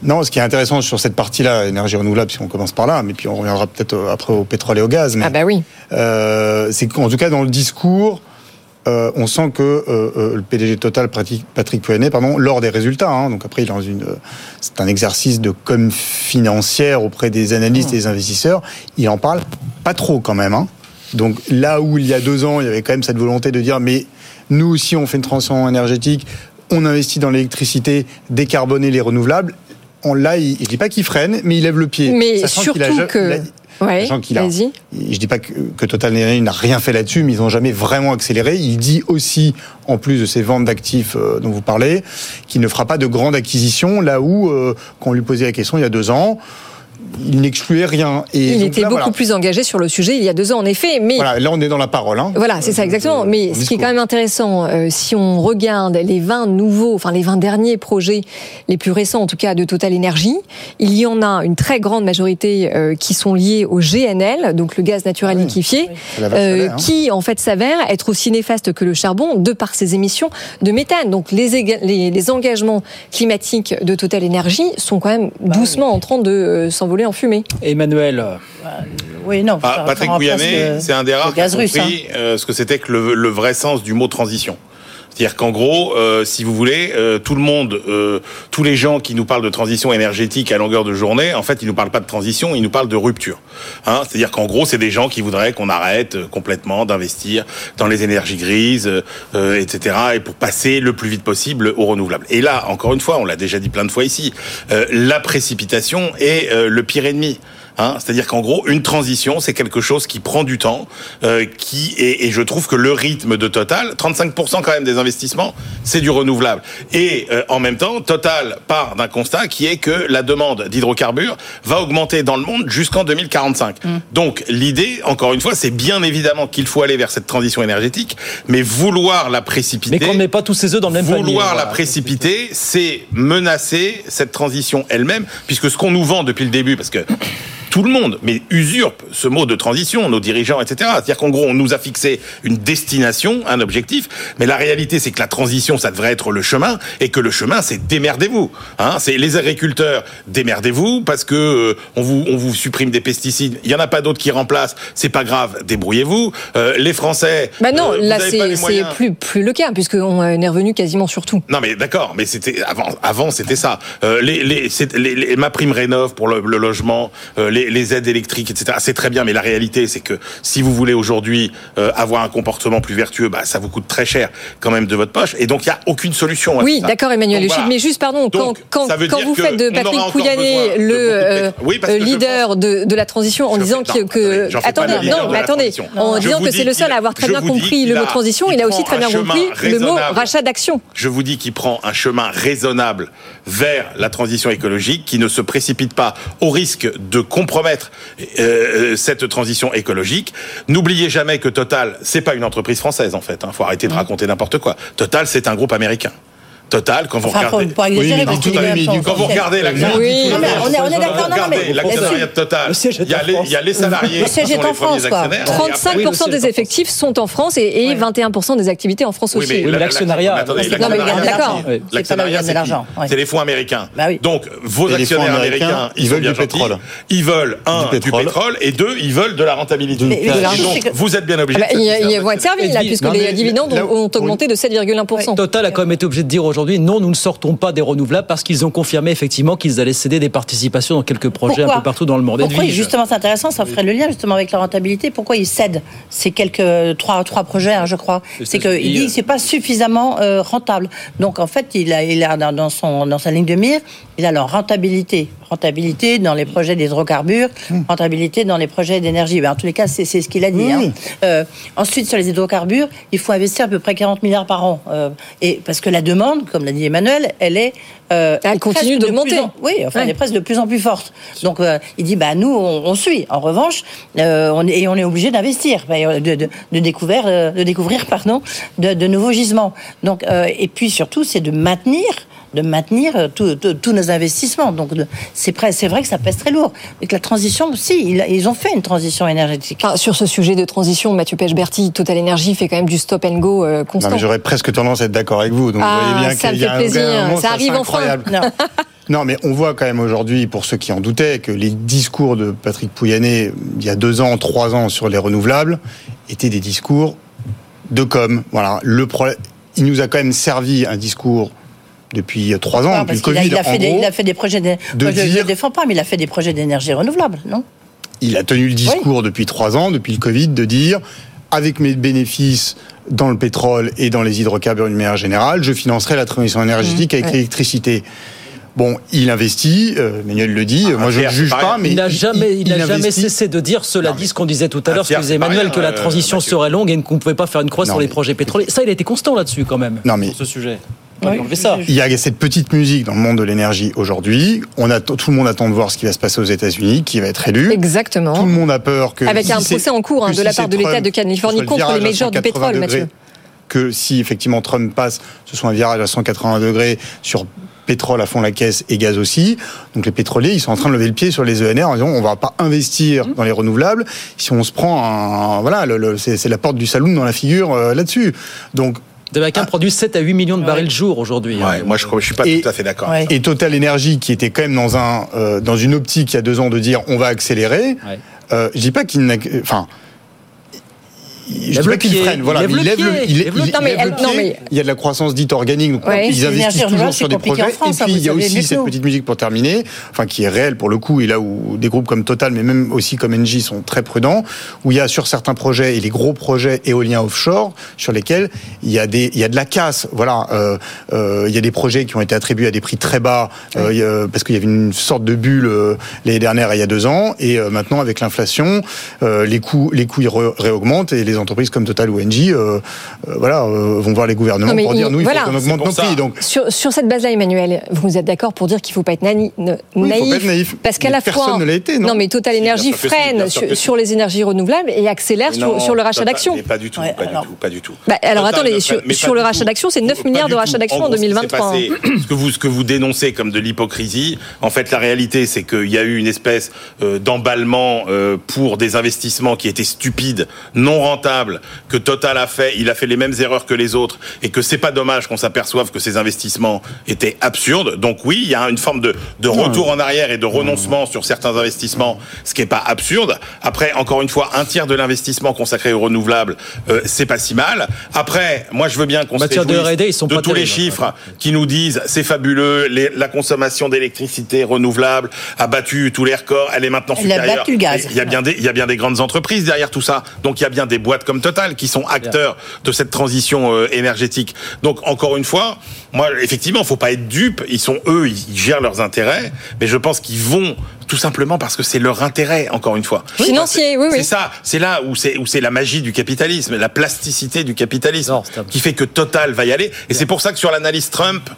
non, ce qui est intéressant sur cette partie-là, énergie renouvelable, si on commence par là, mais puis on reviendra peut-être euh, après au pétrole et au gaz. Mais, Ah bah oui. euh, c'est qu'en tout cas dans le discours, euh, on sent que euh, euh, le PDG Total, Patrick, Pouyanné, pardon, lors des résultats, hein, donc après il est dans une, c'est un exercice de com financière auprès des analystes et des investisseurs, il en parle pas trop quand même. Hein. Donc là où il y a deux ans, il y avait quand même cette volonté de dire, mais nous aussi on fait une transition énergétique, on investit dans l'électricité, décarboner les renouvelables. On, là, il, je dis pas qu'il freine, mais il lève le pied. Mais Sachant surtout a que- Ouais, qu'il a- je dis pas que, que Total Energy n'a rien fait là-dessus, mais ils n'ont jamais vraiment accéléré. Il dit aussi, en plus de ces ventes d'actifs euh, dont vous parlez, qu'il ne fera pas de grande acquisition, là où, euh, quand on lui posait la question il y a deux ans, il n'excluait rien. Et Il donc était là, beaucoup voilà. plus engagé sur le sujet il y a deux ans, en effet. Mais Voilà, là on est dans la parole. Hein. Voilà, c'est ça exactement. Euh, Mais en ce qui est quand même intéressant, euh, si on regarde les 20 nouveaux, enfin les 20 derniers projets, les plus récents en tout cas de Total Energy, il y en a une très grande majorité euh, qui sont liés au GNL, donc le gaz naturel liquéfié, euh, lait, hein. qui en fait s'avère être aussi néfaste que le charbon de par ses émissions de méthane. Donc les, éga- les, les engagements climatiques de Total Energy sont quand même Bah doucement en train de s'envoler en fumée. Emmanuel, Oui, non. Ah, Patrick Pouyanné, c'est un des rares qui a gaz russe, hein. compris euh, ce que c'était que le, le vrai sens du mot transition. C'est-à-dire qu'en gros, euh, si vous voulez, euh, tout le monde, euh, tous les gens qui nous parlent de transition énergétique à longueur de journée, en fait, ils nous parlent pas de transition, ils nous parlent de rupture. Hein C'est-à-dire qu'en gros, c'est des gens qui voudraient qu'on arrête euh, complètement d'investir dans les énergies grises, euh, euh, etc., et pour passer le plus vite possible aux renouvelables. Et là, encore une fois, on l'a déjà dit plein de fois ici, la précipitation est le pire ennemi. Hein, C'est-à-dire qu'en gros, une transition, c'est quelque chose qui prend du temps, euh, qui et, et je trouve que le rythme de Total, 35% quand même des investissements, c'est du renouvelable. Et euh, en même temps, Total part d'un constat qui est que la demande d'hydrocarbures va augmenter dans le monde jusqu'en 2045. Donc l'idée, encore une fois, c'est bien évidemment qu'il faut aller vers cette transition énergétique, mais vouloir la précipiter. mais qu'on ne met pas tous ses œufs dans le même panier. Vouloir la Voilà. précipiter, c'est menacer cette transition elle-même, puisque ce qu'on nous vend depuis le début, parce que tout le monde, mais usurpe ce mot de transition, nos dirigeants, etc. C'est-à-dire qu'en gros, on nous a fixé une destination, un objectif, mais la réalité, c'est que la transition, ça devrait être le chemin, et que le chemin, c'est démerdez-vous. Hein c'est les agriculteurs, démerdez-vous, parce que euh, on vous on vous supprime des pesticides, il y en a pas d'autres qui remplacent, c'est pas grave, débrouillez-vous. Euh, les Français, Bah non, euh, là les c'est plus plus le cas puisqu'on est revenu quasiment sur tout. Non mais d'accord, mais c'était avant. Avant c'était ça. Les, les, les, les- ma prime rénov pour le, le logement, euh, les, les aides électriques, etc. C'est très bien, mais la réalité c'est que si vous voulez aujourd'hui euh, avoir un comportement plus vertueux, bah ça vous coûte très cher quand même de votre poche. Et donc il y a aucune solution. à Oui, d'accord Emmanuel Donc, voilà. mais juste pardon, quand, Donc, vous faites de Patrick Pouyanné le euh. Oui, euh, leader de, de la transition en Je disant fais- que, non, que attendez, non, mais attendez, en disant que c'est le seul à avoir très bien compris le mot transition, il a aussi très bien compris le mot rachat d'action. Je vous dis qu'il prend un chemin raisonnable vers la transition écologique, qui ne se précipite pas au risque de compromettre euh, cette transition écologique. N'oubliez jamais que Total, c'est pas une entreprise française en fait. Il faut arrêter de raconter n'importe quoi. Total, c'est un groupe américain. Total, quand vous Enfin, regardez. pas exagérer, mais fait, quand vous regardez l'actionnaire, Oui. Non, mais on est, on est d'accord, non, mais l'actionnariat de Total, Le siège est il y a en les, France. il y a les salariés Le qui siège sont est en France, quoi. actionnaires. Et après- 35% Oui, le des effectifs sont en France et, et 21% des activités en France Oui, aussi. Oui, mais la- l'actionnariat- la- attendez, Non, mais l'actionnariat, c'est l'argent. Oui. C'est les fonds américains. Bah oui. Donc, vos actionnaires américains, ils veulent bien du pétrole. Ils veulent, un, Du pétrole. et deux, ils veulent de la rentabilité. Donc, vous êtes bien obligés de ils, vont être servis là, puisque les dividendes ont augmenté de 7,1%. Total a quand même été obligé de dire aujourd'hui non, nous ne sortons pas des renouvelables parce qu'ils ont confirmé effectivement qu'ils allaient céder des participations dans quelques projets un peu partout dans le monde. Pourquoi Edwige. justement c'est intéressant, ça ferait le lien justement avec la rentabilité. Pourquoi ils cèdent ces quelques trois trois projets, hein, je crois. C'est qu'il dit que c'est pas suffisamment euh, rentable. Donc en fait, il a, il a dans dans son dans sa ligne de mire, il a leur rentabilité, rentabilité dans les projets d'hydrocarbures, rentabilité dans les projets d'énergie. Ben, en tous les cas, c'est ce qu'il a dit. hein. Euh, ensuite, sur les hydrocarbures, il faut investir à peu près 40 milliards par an, Euh, et parce que la demande, comme l'a dit Emmanuel, elle est euh, Elle continue de en- Oui, enfin, elle est presque de plus en plus forte. Donc, euh, il dit, bah, nous, on, on suit. En revanche, euh, on est, et on est obligé d'investir, bah, de, de, de découvrir, de découvrir pardon, de, de nouveaux gisements. Donc, euh, et puis surtout, c'est de maintenir de maintenir euh, tous nos investissements. Donc c'est vrai que ça pèse très lourd. Et que la transition, si, ils, ont fait une transition énergétique. Enfin, sur ce sujet de transition, Mathieu Pech-Berti, Total Energy fait quand même du stop and go euh, Non, constant. mais j'aurais presque tendance à être d'accord avec vous. Donc Ah, vous voyez bien ça qu'il me y a fait un- plaisir. un moment, Ça arrive assez enfin. incroyable. Non. Non, mais on voit quand même aujourd'hui, pour ceux qui en doutaient, que les discours de Patrick Pouyanné, il y a deux ans, trois ans sur les renouvelables, étaient des discours de com. Voilà. Le problème, il nous a quand même servi un discours depuis trois ans, Ah, depuis le Covid. il a en fait des, gros, il a fait des projets. de Moi, je ne défends pas, mais il a fait des projets d'énergie renouvelable, non? Il a tenu le discours depuis trois ans, depuis le Covid, de dire avec mes bénéfices dans le pétrole et dans les hydrocarbures d'une manière générale, je financerai la transition énergétique avec ouais. l'électricité. Bon, il investit, euh, Manuel le dit, moi je ne tiers, juge pas, mais il n'a jamais, il, n'a jamais cessé de dire, cela Non, dit, ce qu'on disait tout à un l'heure, que pas Emmanuel, que la euh, transition serait longue et qu'on ne pouvait pas faire une croix Non, sur les mais- projets pétroliers. Ça, il a été constant là-dessus quand même. Non, mais- sur ce sujet. On va Oui, lui enlever ça. je- Il y a cette petite musique dans le monde de l'énergie aujourd'hui. On a tout le monde attend de voir ce qui va se passer aux États-Unis, qui va être élu. Exactement. Tout le monde a peur que Avec si un procès en cours hein, de la part de l'État de Californie contre les majors du 180 pétrole, degrés, Mathieu. Que si effectivement Trump passe, ce soit un virage à 180 degrés sur pétrole à fond la caisse et gaz aussi. Donc les pétroliers, ils sont en train de lever le pied sur les ENR en disant on va pas investir dans les renouvelables si on se prend un voilà le- le- c'est c'est la porte du saloon dans la figure euh, là-dessus. Donc Demain, produit 7 à 8 millions de barils jour aujourd'hui. hein. Moi je, je suis pas Et- tout à fait d'accord. Ouais. Et Total Energy, qui était quand même dans un euh, dans une optique il y a deux ans de dire on va accélérer. Ouais. Euh, je dis pas qu'il n'a, enfin. Je qu'il pied, freine, voilà, lève mais le il lève le, pied, il, lève le- il- y a de la croissance dite organique, donc Ouais. ils investissent toujours sur des projets. France, et puis hein, il y a aussi cette petite musique pour terminer, enfin qui est réelle pour le coup, et là où des groupes comme Total, mais même aussi comme Engie sont très prudents, où il y a sur certains projets et les gros projets éoliens offshore sur lesquels il y a des, il y a de la casse. Voilà, euh, euh, il y a des projets qui ont été attribués à des prix très bas euh, parce qu'il y avait une sorte de bulle euh, l'année dernière il y a deux ans, et euh, maintenant avec l'inflation, euh, les coûts, les coûts ils réaugmentent et les entreprises comme Total ou Engie, euh, euh, voilà, euh, vont voir les gouvernements Non, pour il- dire nous il voilà. faut qu'on augmente nos prix. Donc Sur, sur cette base-là, Emmanuel, vous êtes d'accord pour dire qu'il ne faut pas être Oui, naïf, faut pas être naïf. Parce qu'à la personne fois, ne l'a été, non mais Total Energy freine sur, les énergies renouvelables et accélère sur, non, sur le rachat d'actions. mais Pas du tout, Ouais, pas alors- du tout, pas du tout. Bah, alors, Total attendez, sur- sur le rachat d'actions, c'est 9 Pas milliards de rachat d'actions en gros, ce qui s'est 2023. passé, Ce que vous, ce que vous dénoncez comme de l'hypocrisie, en fait, la réalité, c'est qu'il y a eu une espèce d'emballement pour des investissements qui étaient stupides, non rentables, que Total a fait. Il a fait les mêmes erreurs que les autres, et que c'est pas dommage qu'on s'aperçoive que ces investissements étaient absurdes. Donc oui, il y a une forme de, de retour en arrière et de renoncement sur certains investissements, ce qui est pas absurde. Après, encore une fois, un tiers de l'investissement consacré aux renouvelables, euh, c'est pas si mal. Après, moi, je veux bien qu'on En se matière de ils sont de pas tous les chiffres qui nous disent c'est fabuleux, les- la consommation d'électricité renouvelable a battu tous les records, elle est maintenant Elle a battu le gaz. Il y a bien des, il y a bien des grandes entreprises derrière tout ça. Donc il y a bien des boîtes comme Total qui sont acteurs de cette transition euh, énergétique. Donc encore une fois, moi effectivement, faut pas être dupe. Ils sont eux, ils, ils gèrent leurs intérêts, mais je pense qu'ils vont tout simplement parce que c'est leur intérêt. Encore une fois, Financier, oui, oui. c'est ça. C'est là où c'est où c'est la magie du capitalisme, la plasticité du capitalisme, Non, qui fait que Total va y aller. Et c'est pour ça que sur l'analyse Trump.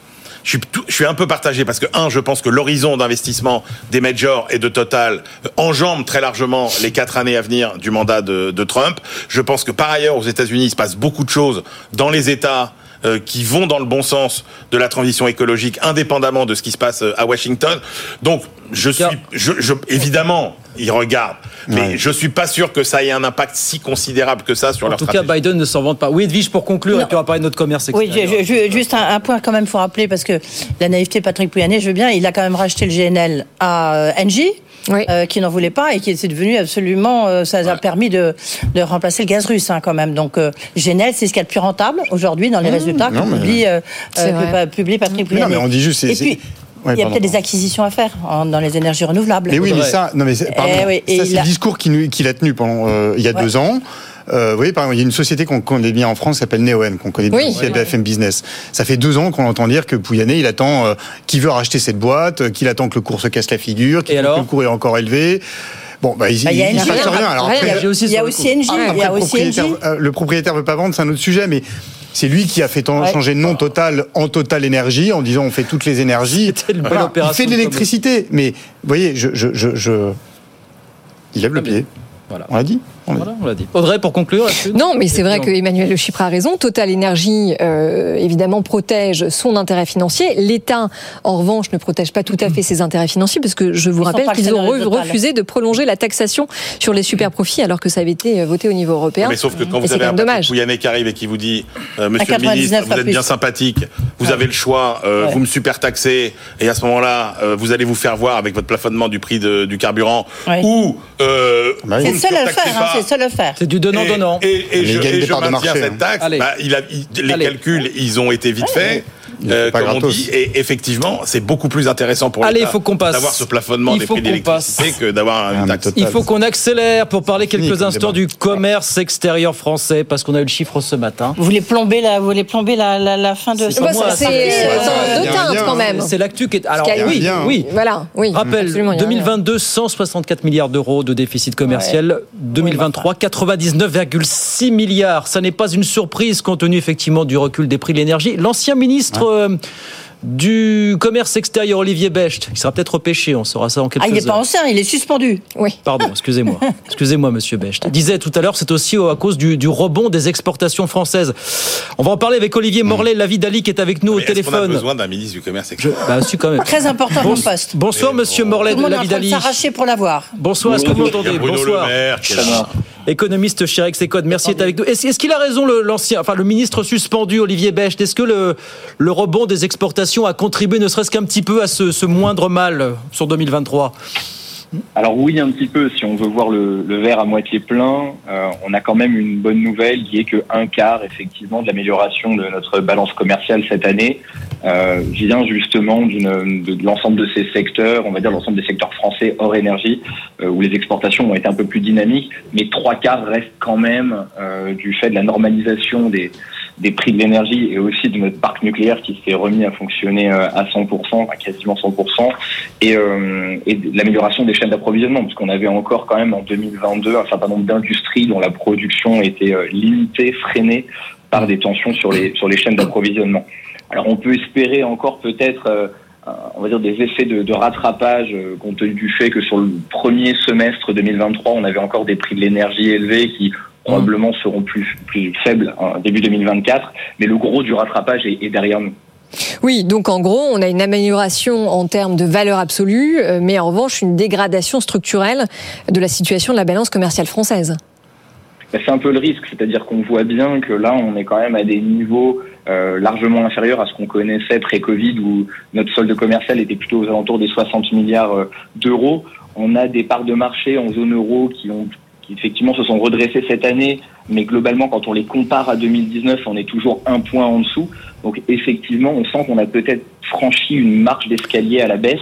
Je suis, tout- je suis un peu partagé parce que, un, je pense que l'horizon d'investissement des majors et de Total euh, enjambe très largement les quatre années à venir du mandat de, de Trump. Je pense que par ailleurs, aux États-Unis, il se passe beaucoup de choses dans les États euh, qui vont dans le bon sens de la transition écologique, indépendamment de ce qui se passe euh, à Washington. Donc, je suis, je, je- évidemment, ils regardent, mais Ouais. je suis pas sûr que ça ait un impact si considérable que ça sur En leur tout cas. Biden ne s'en vante pas. Oui, Edwige, pour conclure, Non. et puis on va parler de notre commerce Oui, extérieur. je- je- juste un, un point quand même, faut rappeler, parce que la naïveté de Patrick Pouyanné, je veux bien, il a quand même racheté le GNL à euh, Engie. Oui. euh, qui n'en voulait pas et qui est devenu absolument, euh, ça a permis de, de remplacer le gaz russe hein, quand même. Donc euh, GNL, c'est ce qu'il y a de plus rentable aujourd'hui dans les résultats que publie, euh, euh, Patrick Mais non, Pouyanné. mais on dit juste, il y a peut-être des acquisitions à faire en- dans les énergies renouvelables. Mais oui, mais ça, non mais c'est- pardon, Eh oui, et ça il c'est le a- discours qu'il a tenu pendant euh, il y a Ouais. deux ans. Euh, vous voyez, par exemple, il y a une société qu'on connaît bien en France, qui s'appelle Neoen, qu'on connaît bien Oui. aussi à BFM Business. Ça fait deux ans qu'on entend dire que Pouyanné, il attend, euh, qu'il veut racheter cette boîte, euh, qu'il attend que le cours se casse la figure, qu'il le cours est encore élevé. Bon, bah, il, Bah, il y a il se Engie, passe hein. rien. Alors aussi Il y a aussi. Engie, il y a le, aussi propriétaire, euh, le propriétaire veut pas vendre, c'est un autre sujet, mais c'est lui qui a fait Ouais. changer de nom Total en Total Énergie en disant on fait toutes les énergies. C'était une belle Voilà, opération il fait de l'électricité, mais vous voyez, je, je, je, je- il lève le Ah, pied. Voilà. On l'a dit. On l'a Voilà, on l'a dit. Audrey, pour conclure. là-dessus Non, mais c'est vrai que Emmanuel Le Chypre a raison. Total Énergie, euh, évidemment, protège son intérêt financier. L'État, en revanche, ne protège pas tout à fait ses intérêts financiers, parce que je vous Ils rappelle qu'ils ont re- Total. refusé de prolonger la taxation sur les super profits, alors que ça avait été voté au niveau européen. Mais sauf que quand Et vous avez quand un dommage. Pouyanné qui arrive et qui vous dit euh, Monsieur le ministre, 99 vous êtes plus. bien sympathique, vous avez le choix, euh, Ouais. vous me super taxez, et à ce moment-là, euh, vous allez vous faire voir avec votre plafonnement du prix de- du carburant, Ouais. ou euh, vous le ne seul c'est le seul à le faire. C'est du donnant-donnant. Et, et, et Mais je, et des je maintiens cette hein. taxe. Bah, il a, il- les Allez. calculs, ils ont été vite faits. euh, comme on dit, et effectivement, c'est beaucoup plus intéressant pour Allez, faut qu'on passe. d'avoir ce plafonnement Il des faut prix passe. que d'avoir Ah, une mais taxe. total. Il faut qu'on accélère pour parler quelques instants du commerce extérieur français, parce qu'on a eu le chiffre ce matin. Vous voulez plomber la, vous voulez plomber la, la, la fin de C'est Bah, ça, ça, deux teintes quand même. C'est l'actu qui est. Alors, oui, bien. oui. Voilà, oui. Rappel, Absolument, il y a rien. 2022, 164 milliards d'euros de déficit commercial. 2023, 99,6 milliards. Ça n'est pas une surprise compte tenu effectivement du recul des prix de l'énergie. L'ancien ministre euh, du commerce extérieur, Olivier Becht, il sera peut-être repêché, on saura ça en quelques Ah, il n'est pas ancien, il est suspendu. Oui. Pardon, excusez-moi. Excusez-moi, monsieur Becht. Disait tout à l'heure, c'est aussi à cause du, du rebond des exportations françaises. On va en parler avec Olivier Morlet, Lavi Dali, qui est avec nous au Est-ce qu'on a téléphone. besoin d'un ministre du commerce Je, extérieur bah, quand même. Très important Bon- poste. bonsoir, Et monsieur bon. Morlet Lavi Dali. s'arracher pour l'avoir. Bonsoir, est-ce que vous m'entendez Bonsoir. Maire qui. Économiste chez Rexecode, merci d'être avec nous. Est-ce qu'il a raison, l'ancien, enfin le ministre suspendu, Olivier Becht? Est-ce que le, rebond des exportations a contribué, ne serait-ce qu'un petit peu, à ce moindre mal sur 2023 Alors oui, un petit peu. Si on veut voir le, verre à moitié plein, euh, on a quand même une bonne nouvelle qui est que un quart effectivement de l'amélioration de notre balance commerciale cette année euh, vient justement d'une- de, l'ensemble de ces secteurs, on va dire l'ensemble des secteurs français hors énergie, euh, où les exportations ont été un peu plus dynamiques, mais trois quarts restent quand même du fait de la normalisation des des prix de l'énergie et aussi de notre parc nucléaire qui s'est remis à fonctionner à 100%, à quasiment 100%, et, et de l'amélioration des chaînes d'approvisionnement, parce qu'on avait encore quand même en 2022 un certain nombre d'industries dont la production était euh, limitée, freinée par des tensions sur les, sur les chaînes d'approvisionnement. Alors on peut espérer encore peut-être... euh, euh, on va dire des effets de, rattrapage compte tenu du fait que sur le premier semestre 2023, on avait encore des prix de l'énergie élevés qui probablement seront plus, plus faibles début 2024, mais le gros du rattrapage est derrière nous. Oui, donc en gros, on a une amélioration en termes de valeur absolue, euh, mais en revanche, une dégradation structurelle de la situation de la balance commerciale française. C'est un peu le risque, c'est-à-dire qu'on voit bien que là, on est quand même à des niveaux euh, largement inférieurs à ce qu'on connaissait pré-Covid, où notre solde commercial était plutôt aux alentours des 60 milliards euh, d'euros. On a des parts de marché en zone euro qui ont qui effectivement se sont redressées cette année, mais globalement, quand on les compare à 2019, on est toujours un point en dessous. Donc effectivement, on sent qu'on a peut-être franchi une marche d'escalier à la baisse.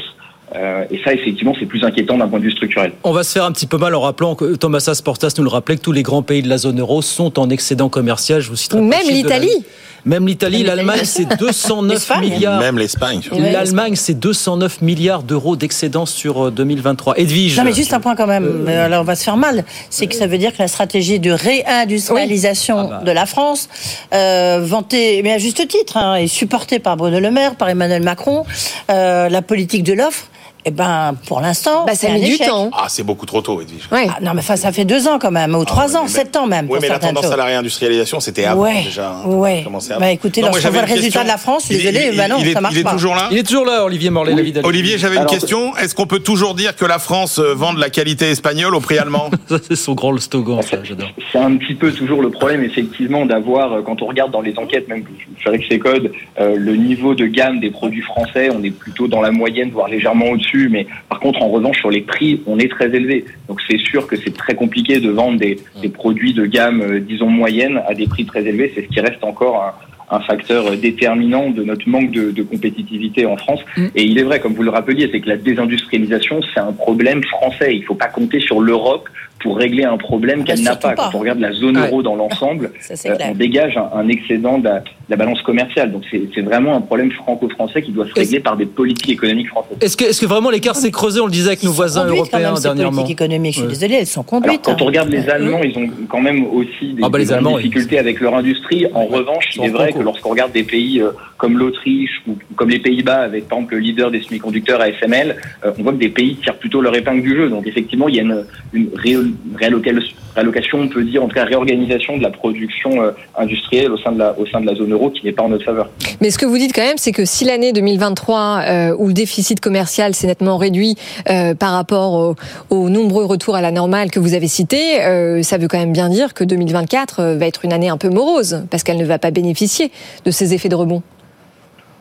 Euh, et ça, effectivement, c'est plus inquiétant d'un point de vue structurel. On va se faire un petit peu mal en rappelant que Thomas Portas nous le rappelait que tous les grands pays de la zone euro sont en excédent commercial. Je vous citerai Même l'Italie. Même l'Italie, l'Allemagne, c'est 209 L'Espagne. milliards. Même l'Espagne. L'Allemagne, c'est 209 milliards d'euros d'excédent sur euh, 2023. Edwige. Non, mais juste un point quand même. Euh, Alors, on va se faire mal. C'est que ça veut dire que la stratégie de réindustrialisation Oui. Ah bah. de la France, euh, vantée, mais à juste titre, hein, et supportée par Bruno Le Maire, par Emmanuel Macron, euh, la politique de l'offre, eh ben, pour l'instant, Bah, c'est ça un met du échec. temps. Ah, c'est beaucoup trop tôt, Edwige. Ouais. Ah, non, mais enfin, ça fait deux ans quand même, ou trois ouais, ans, mais- sept ans même. Oui, mais la tendance à la réindustrialisation, c'était avant Ouais, déjà. hein. ouais. Bah, écoutez, Non, moi, lorsqu'on voit le résultat question. de la France, Il désolé, il- bah non, il ça marche Il est pas. toujours là Il est toujours là, Olivier Morlet, Oui. la vie d'Ali. Olivier, j'avais une question. Est-ce qu'on peut toujours dire que la France euh, vend de la qualité espagnole au prix allemand Ça, c'est son grand slogan, ça, j'adore. C'est un petit peu toujours le problème, effectivement, d'avoir, euh, quand on regarde dans les enquêtes, même sur Rexecode, euh, le niveau de gamme des produits français, on est plutôt dans la moyenne, voire légèrement au-dessus, mais par contre, en revanche, sur les prix, on est très élevé. Donc c'est sûr que c'est très compliqué de vendre des, des produits de gamme, euh, disons, moyenne à des prix très élevés. C'est ce qui reste encore un, un facteur déterminant de notre manque de, de compétitivité en France. Et il est vrai, comme vous le rappeliez, c'est que la désindustrialisation, c'est un problème français. Il ne faut pas compter sur l'Europe pour régler un problème Ah, qu'elle n'a pas. pas. Quand on regarde la zone Ouais. euro dans l'ensemble, euh, on dégage un, un excédent de la, de la balance commerciale. Donc c'est c'est vraiment un problème franco-français qui doit se régler par des politiques économiques françaises. Est-ce que, est-ce que vraiment l'écart s'est creusé? On le disait avec nos voisins conduites quand européens même, ces dernièrement. politiques économiques. Je suis Ouais. désolée, elles sont Alors, conduites. quand on regarde les Allemands, ils ont quand même aussi des, Ah bah, les des grandes Allemands, difficultés avec leur industrie. En revanche, il est vrai que lorsqu'on regarde des pays euh, comme l'Autriche ou comme les Pays-Bas, avec par exemple le leader des semi-conducteurs ASML, euh, on voit que des pays tirent plutôt leur épingle du jeu. Donc effectivement, il y a une, une réallocation, on peut dire, en tout cas réorganisation de la production euh, industrielle au sein de la, au sein de la zone euro qui n'est pas en notre faveur. Mais ce que vous dites quand même, c'est que si l'année 2023, euh, où le déficit commercial s'est nettement réduit euh, par rapport aux nombreux retours à la normale que vous avez cités, euh, ça veut quand même bien dire que 2024 euh, va être une année un peu morose, parce qu'elle ne va pas bénéficier de ces effets de rebond.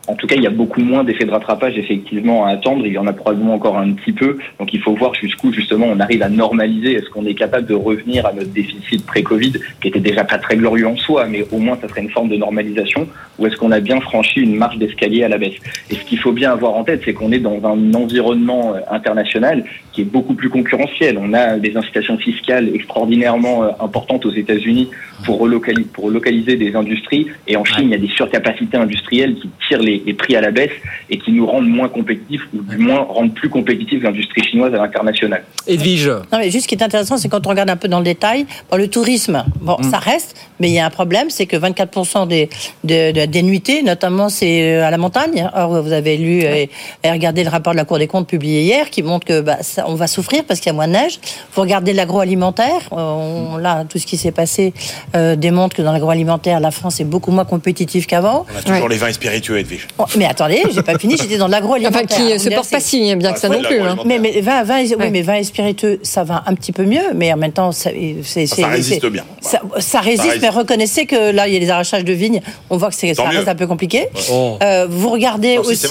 En tout cas, il y a beaucoup moins d'effets de rattrapage effectivement à attendre. Il y en a probablement encore un petit peu. Donc il faut voir jusqu'où justement on arrive à normaliser. Est-ce qu'on est capable de revenir à notre déficit pré-Covid, qui était déjà pas très glorieux en soi, mais au moins ça serait une forme de normalisation, ou est-ce qu'on a bien franchi une marche d'escalier à la baisse? Et ce qu'il faut bien avoir en tête, c'est qu'on est dans un environnement euh, international qui est beaucoup plus concurrentiel. On a des incitations fiscales extraordinairement euh, importantes aux États-Unis pour relocaliser, pour relocaliser des industries. Et en Chine, il y a des surcapacités industrielles qui tirent les, les, prix à la baisse et qui nous rendent moins compétitifs, ou du moins rendent plus compétitifs l'industrie chinoise à l'international. Edwige Non, mais juste ce qui est intéressant, c'est quand on regarde un peu dans le détail, bon, le tourisme, bon, ça reste, mais il y a un problème, c'est que 24% des, de, de, des nuitées, notamment, c'est à la montagne. Or, vous avez lu et, et, regardé le rapport de la Cour des comptes publié hier qui montre que bah, ça, on va souffrir parce qu'il y a moins de neige. Vous regardez l'agroalimentaire, on, là, tout ce qui s'est passé euh, démontre que dans l'agroalimentaire, la France est beaucoup moins compétitive qu'avant. On a toujours ouais. les vins et spiritueux, Edwige. Oh, mais attendez, j'ai pas fini, j'étais dans l'agroalimentaire. Enfin, qui se porte pas si bien que ça non plus. Hein. Mais, mais, vin, vin, oui, mais vin et spiritueux, ça va un petit peu mieux, mais en même temps, ça, c'est, ça résiste bien. Ça, ça, résiste, ça, résiste, mais reconnaissez que là, il y a les arrachages de vignes, on voit que c'est, ça mieux. reste un peu compliqué. Oh. Euh, vous regardez non, aussi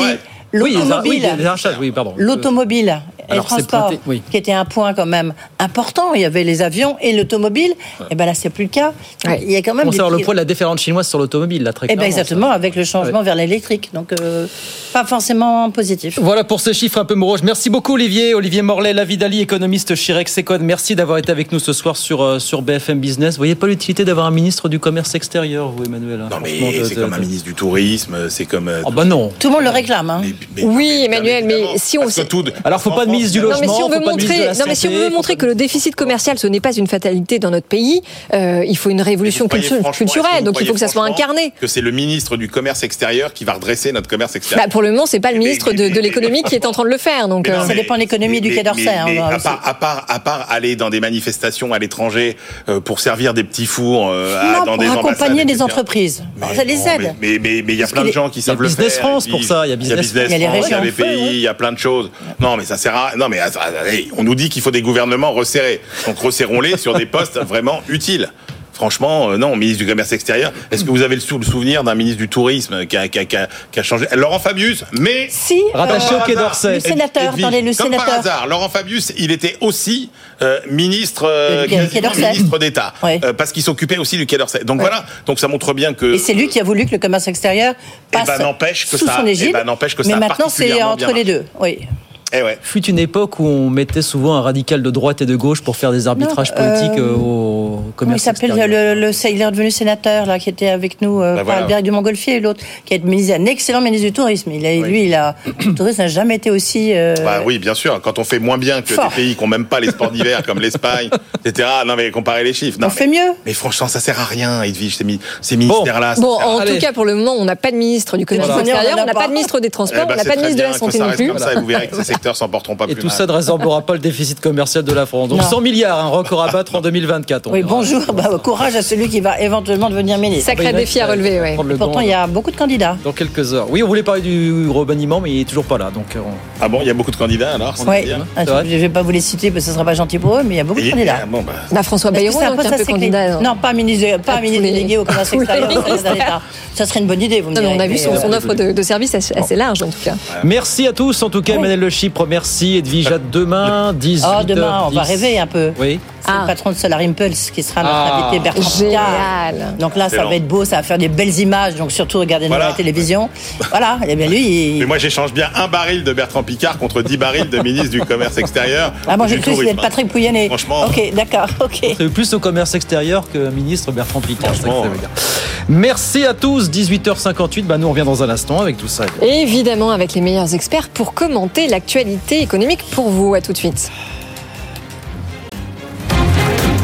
l'automobile. Oui, oui, pardon. L'automobile et le transport, pointé, oui. qui était un point quand même important. Il y avait les avions et l'automobile. Ouais. Et ben là, c'est plus le cas. Ouais. Il y a quand même. On savoir le poids de la déferlante chinoise sur l'automobile, là, très et ben exactement, ça. avec le changement ouais. vers l'électrique. Donc, euh, pas forcément positif. Voilà pour ce chiffre un peu morose. Merci beaucoup, Olivier. Olivier Morlet, Lavidali, économiste chez Rexecode. Merci d'avoir été avec nous ce soir sur, euh, sur BFM Business. Vous voyez pas l'utilité d'avoir un ministre du commerce extérieur, vous, Emmanuel Non, mais c'est comme un ministre du tourisme, c'est comme. Oh, bah non. Tout le monde le réclame. Hein. Mais, mais, oui, Emmanuel, mais si on. Tout, Alors, faut pas de ministre du logement veut montrer, non, mais si on veut montrer que le déficit commercial, ce n'est pas une fatalité dans notre pays, euh, il faut une révolution culturelle. Donc il faut que ça soit incarné. Que c'est le ministre du commerce extérieur qui va redresser notre commerce extérieur. Bah, pour le moment, c'est pas le ministre mais, mais, de, de l'économie qui est en train de le faire. Donc non, ça dépend de l'économie du Quai d'Orsay. Hein, à, part, à, part, à part aller dans des manifestations à l'étranger euh, pour servir des petits fours euh, non, dans pour des accompagner des entreprises. Ça les aide. Mais il y a plein de gens qui savent le faire. Business France pour ça. Il y a Business France. Il y a les. Il y a. Il y a plein de choses. Non, mais ça sert à. Non, mais on nous dit qu'il faut des gouvernements resserrés. Donc resserrons-les sur des postes vraiment utiles. Franchement, euh, non, ministre du Commerce extérieur. Est-ce que vous avez le souvenir d'un ministre du Tourisme qui a, qui a, qui a, qui a changé? Laurent Fabius, mais si, rattaché euh, au Quai d'Orsay. Le sénateur, Edwige, attendez, le comme sénateur. par hasard, Laurent Fabius, il était aussi euh, ministre, euh, ministre d'État, ouais. euh, parce qu'il s'occupait aussi du Quai d'Orsay. Donc ouais. voilà, donc ça montre bien que. Et c'est lui qui a voulu que le commerce extérieur passe eh ben, n'empêche que sous ça, son égide. Eh ben, n'empêche que mais ça maintenant, c'est entre les deux. Oui. Eh ouais. Fut une époque où on mettait souvent un radical de droite et de gauche pour faire des arbitrages non, politiques euh, au commerce. Il s'appelle le, le, il est devenu sénateur là, qui était avec nous, euh, bah voilà. Albert du Montgolfier et l'autre, qui est ministre, un excellent ministre du tourisme. Il a, oui. Lui, il a, le tourisme n'a jamais été aussi. Euh, bah oui, bien sûr. Quand on fait moins bien que fort. des pays qui n'ont même pas les sports d'hiver comme l'Espagne, etc. Non mais comparer les chiffres. Non, on mais, fait mieux. Mais franchement, ça sert à rien, Edwige, ces, ces ministères-là. Bon, bon en Allez. tout cas, pour le moment, on n'a pas de ministre du commerce voilà. extérieur, on n'a pas de ministre des transports, eh ben, on n'a pas de ministre de la santé non plus. Comme ça, et vous verrez que s'en porteront pas plus tout ça ne résorbera pas le déficit commercial de la France. Donc non. 100 milliards, un record à battre en 2024. Oui, bonjour, bah, courage à celui qui va éventuellement devenir ministre. Sacré bah, défi à relever, oui. Pourtant, il y a beaucoup de candidats. Dans quelques heures. Oui, on voulait parler du remaniement, mais il n'est toujours pas là. Donc, on... Ah bon, il y a beaucoup de candidats alors Oui, je ne vais pas vous les citer parce que ce ne sera pas gentil pour eux, mais il y a beaucoup de candidats. Bon, bah... bah, François Bayrou, un peu candidat. Non, pas ministre, pas ministre délégué au commerce extérieur. Ça serait une bonne idée, vous me direz. On a vu son offre de service assez large, en tout cas. Merci à tous, en tout cas, Emmanuel Le Chypre, merci. Edwige, à demain, 18 Oh, demain, on va rêver un peu. Oui. C'est ah. le patron de Solar Impulse qui sera notre ah. invité Bertrand Picard. Donc là, ça va être beau, ça va faire des belles images. Donc surtout, regardez voilà. la télévision. Voilà. Et bien lui. Il... Mais moi, j'échange bien un baril de Bertrand Picard contre 10 barils de ministre du Commerce extérieur. Ah, moi, j'ai cru que Patrick Pouyanné. Franchement. Ok, d'accord. Ok. C'est plus au commerce extérieur que ministre Bertrand Picard. Ça que ça veut dire. Merci à tous. 18h58. Bah, nous, on revient dans un instant avec tout ça. Évidemment, avec les meilleurs experts pour commenter l'actualité économique pour vous. À tout de suite.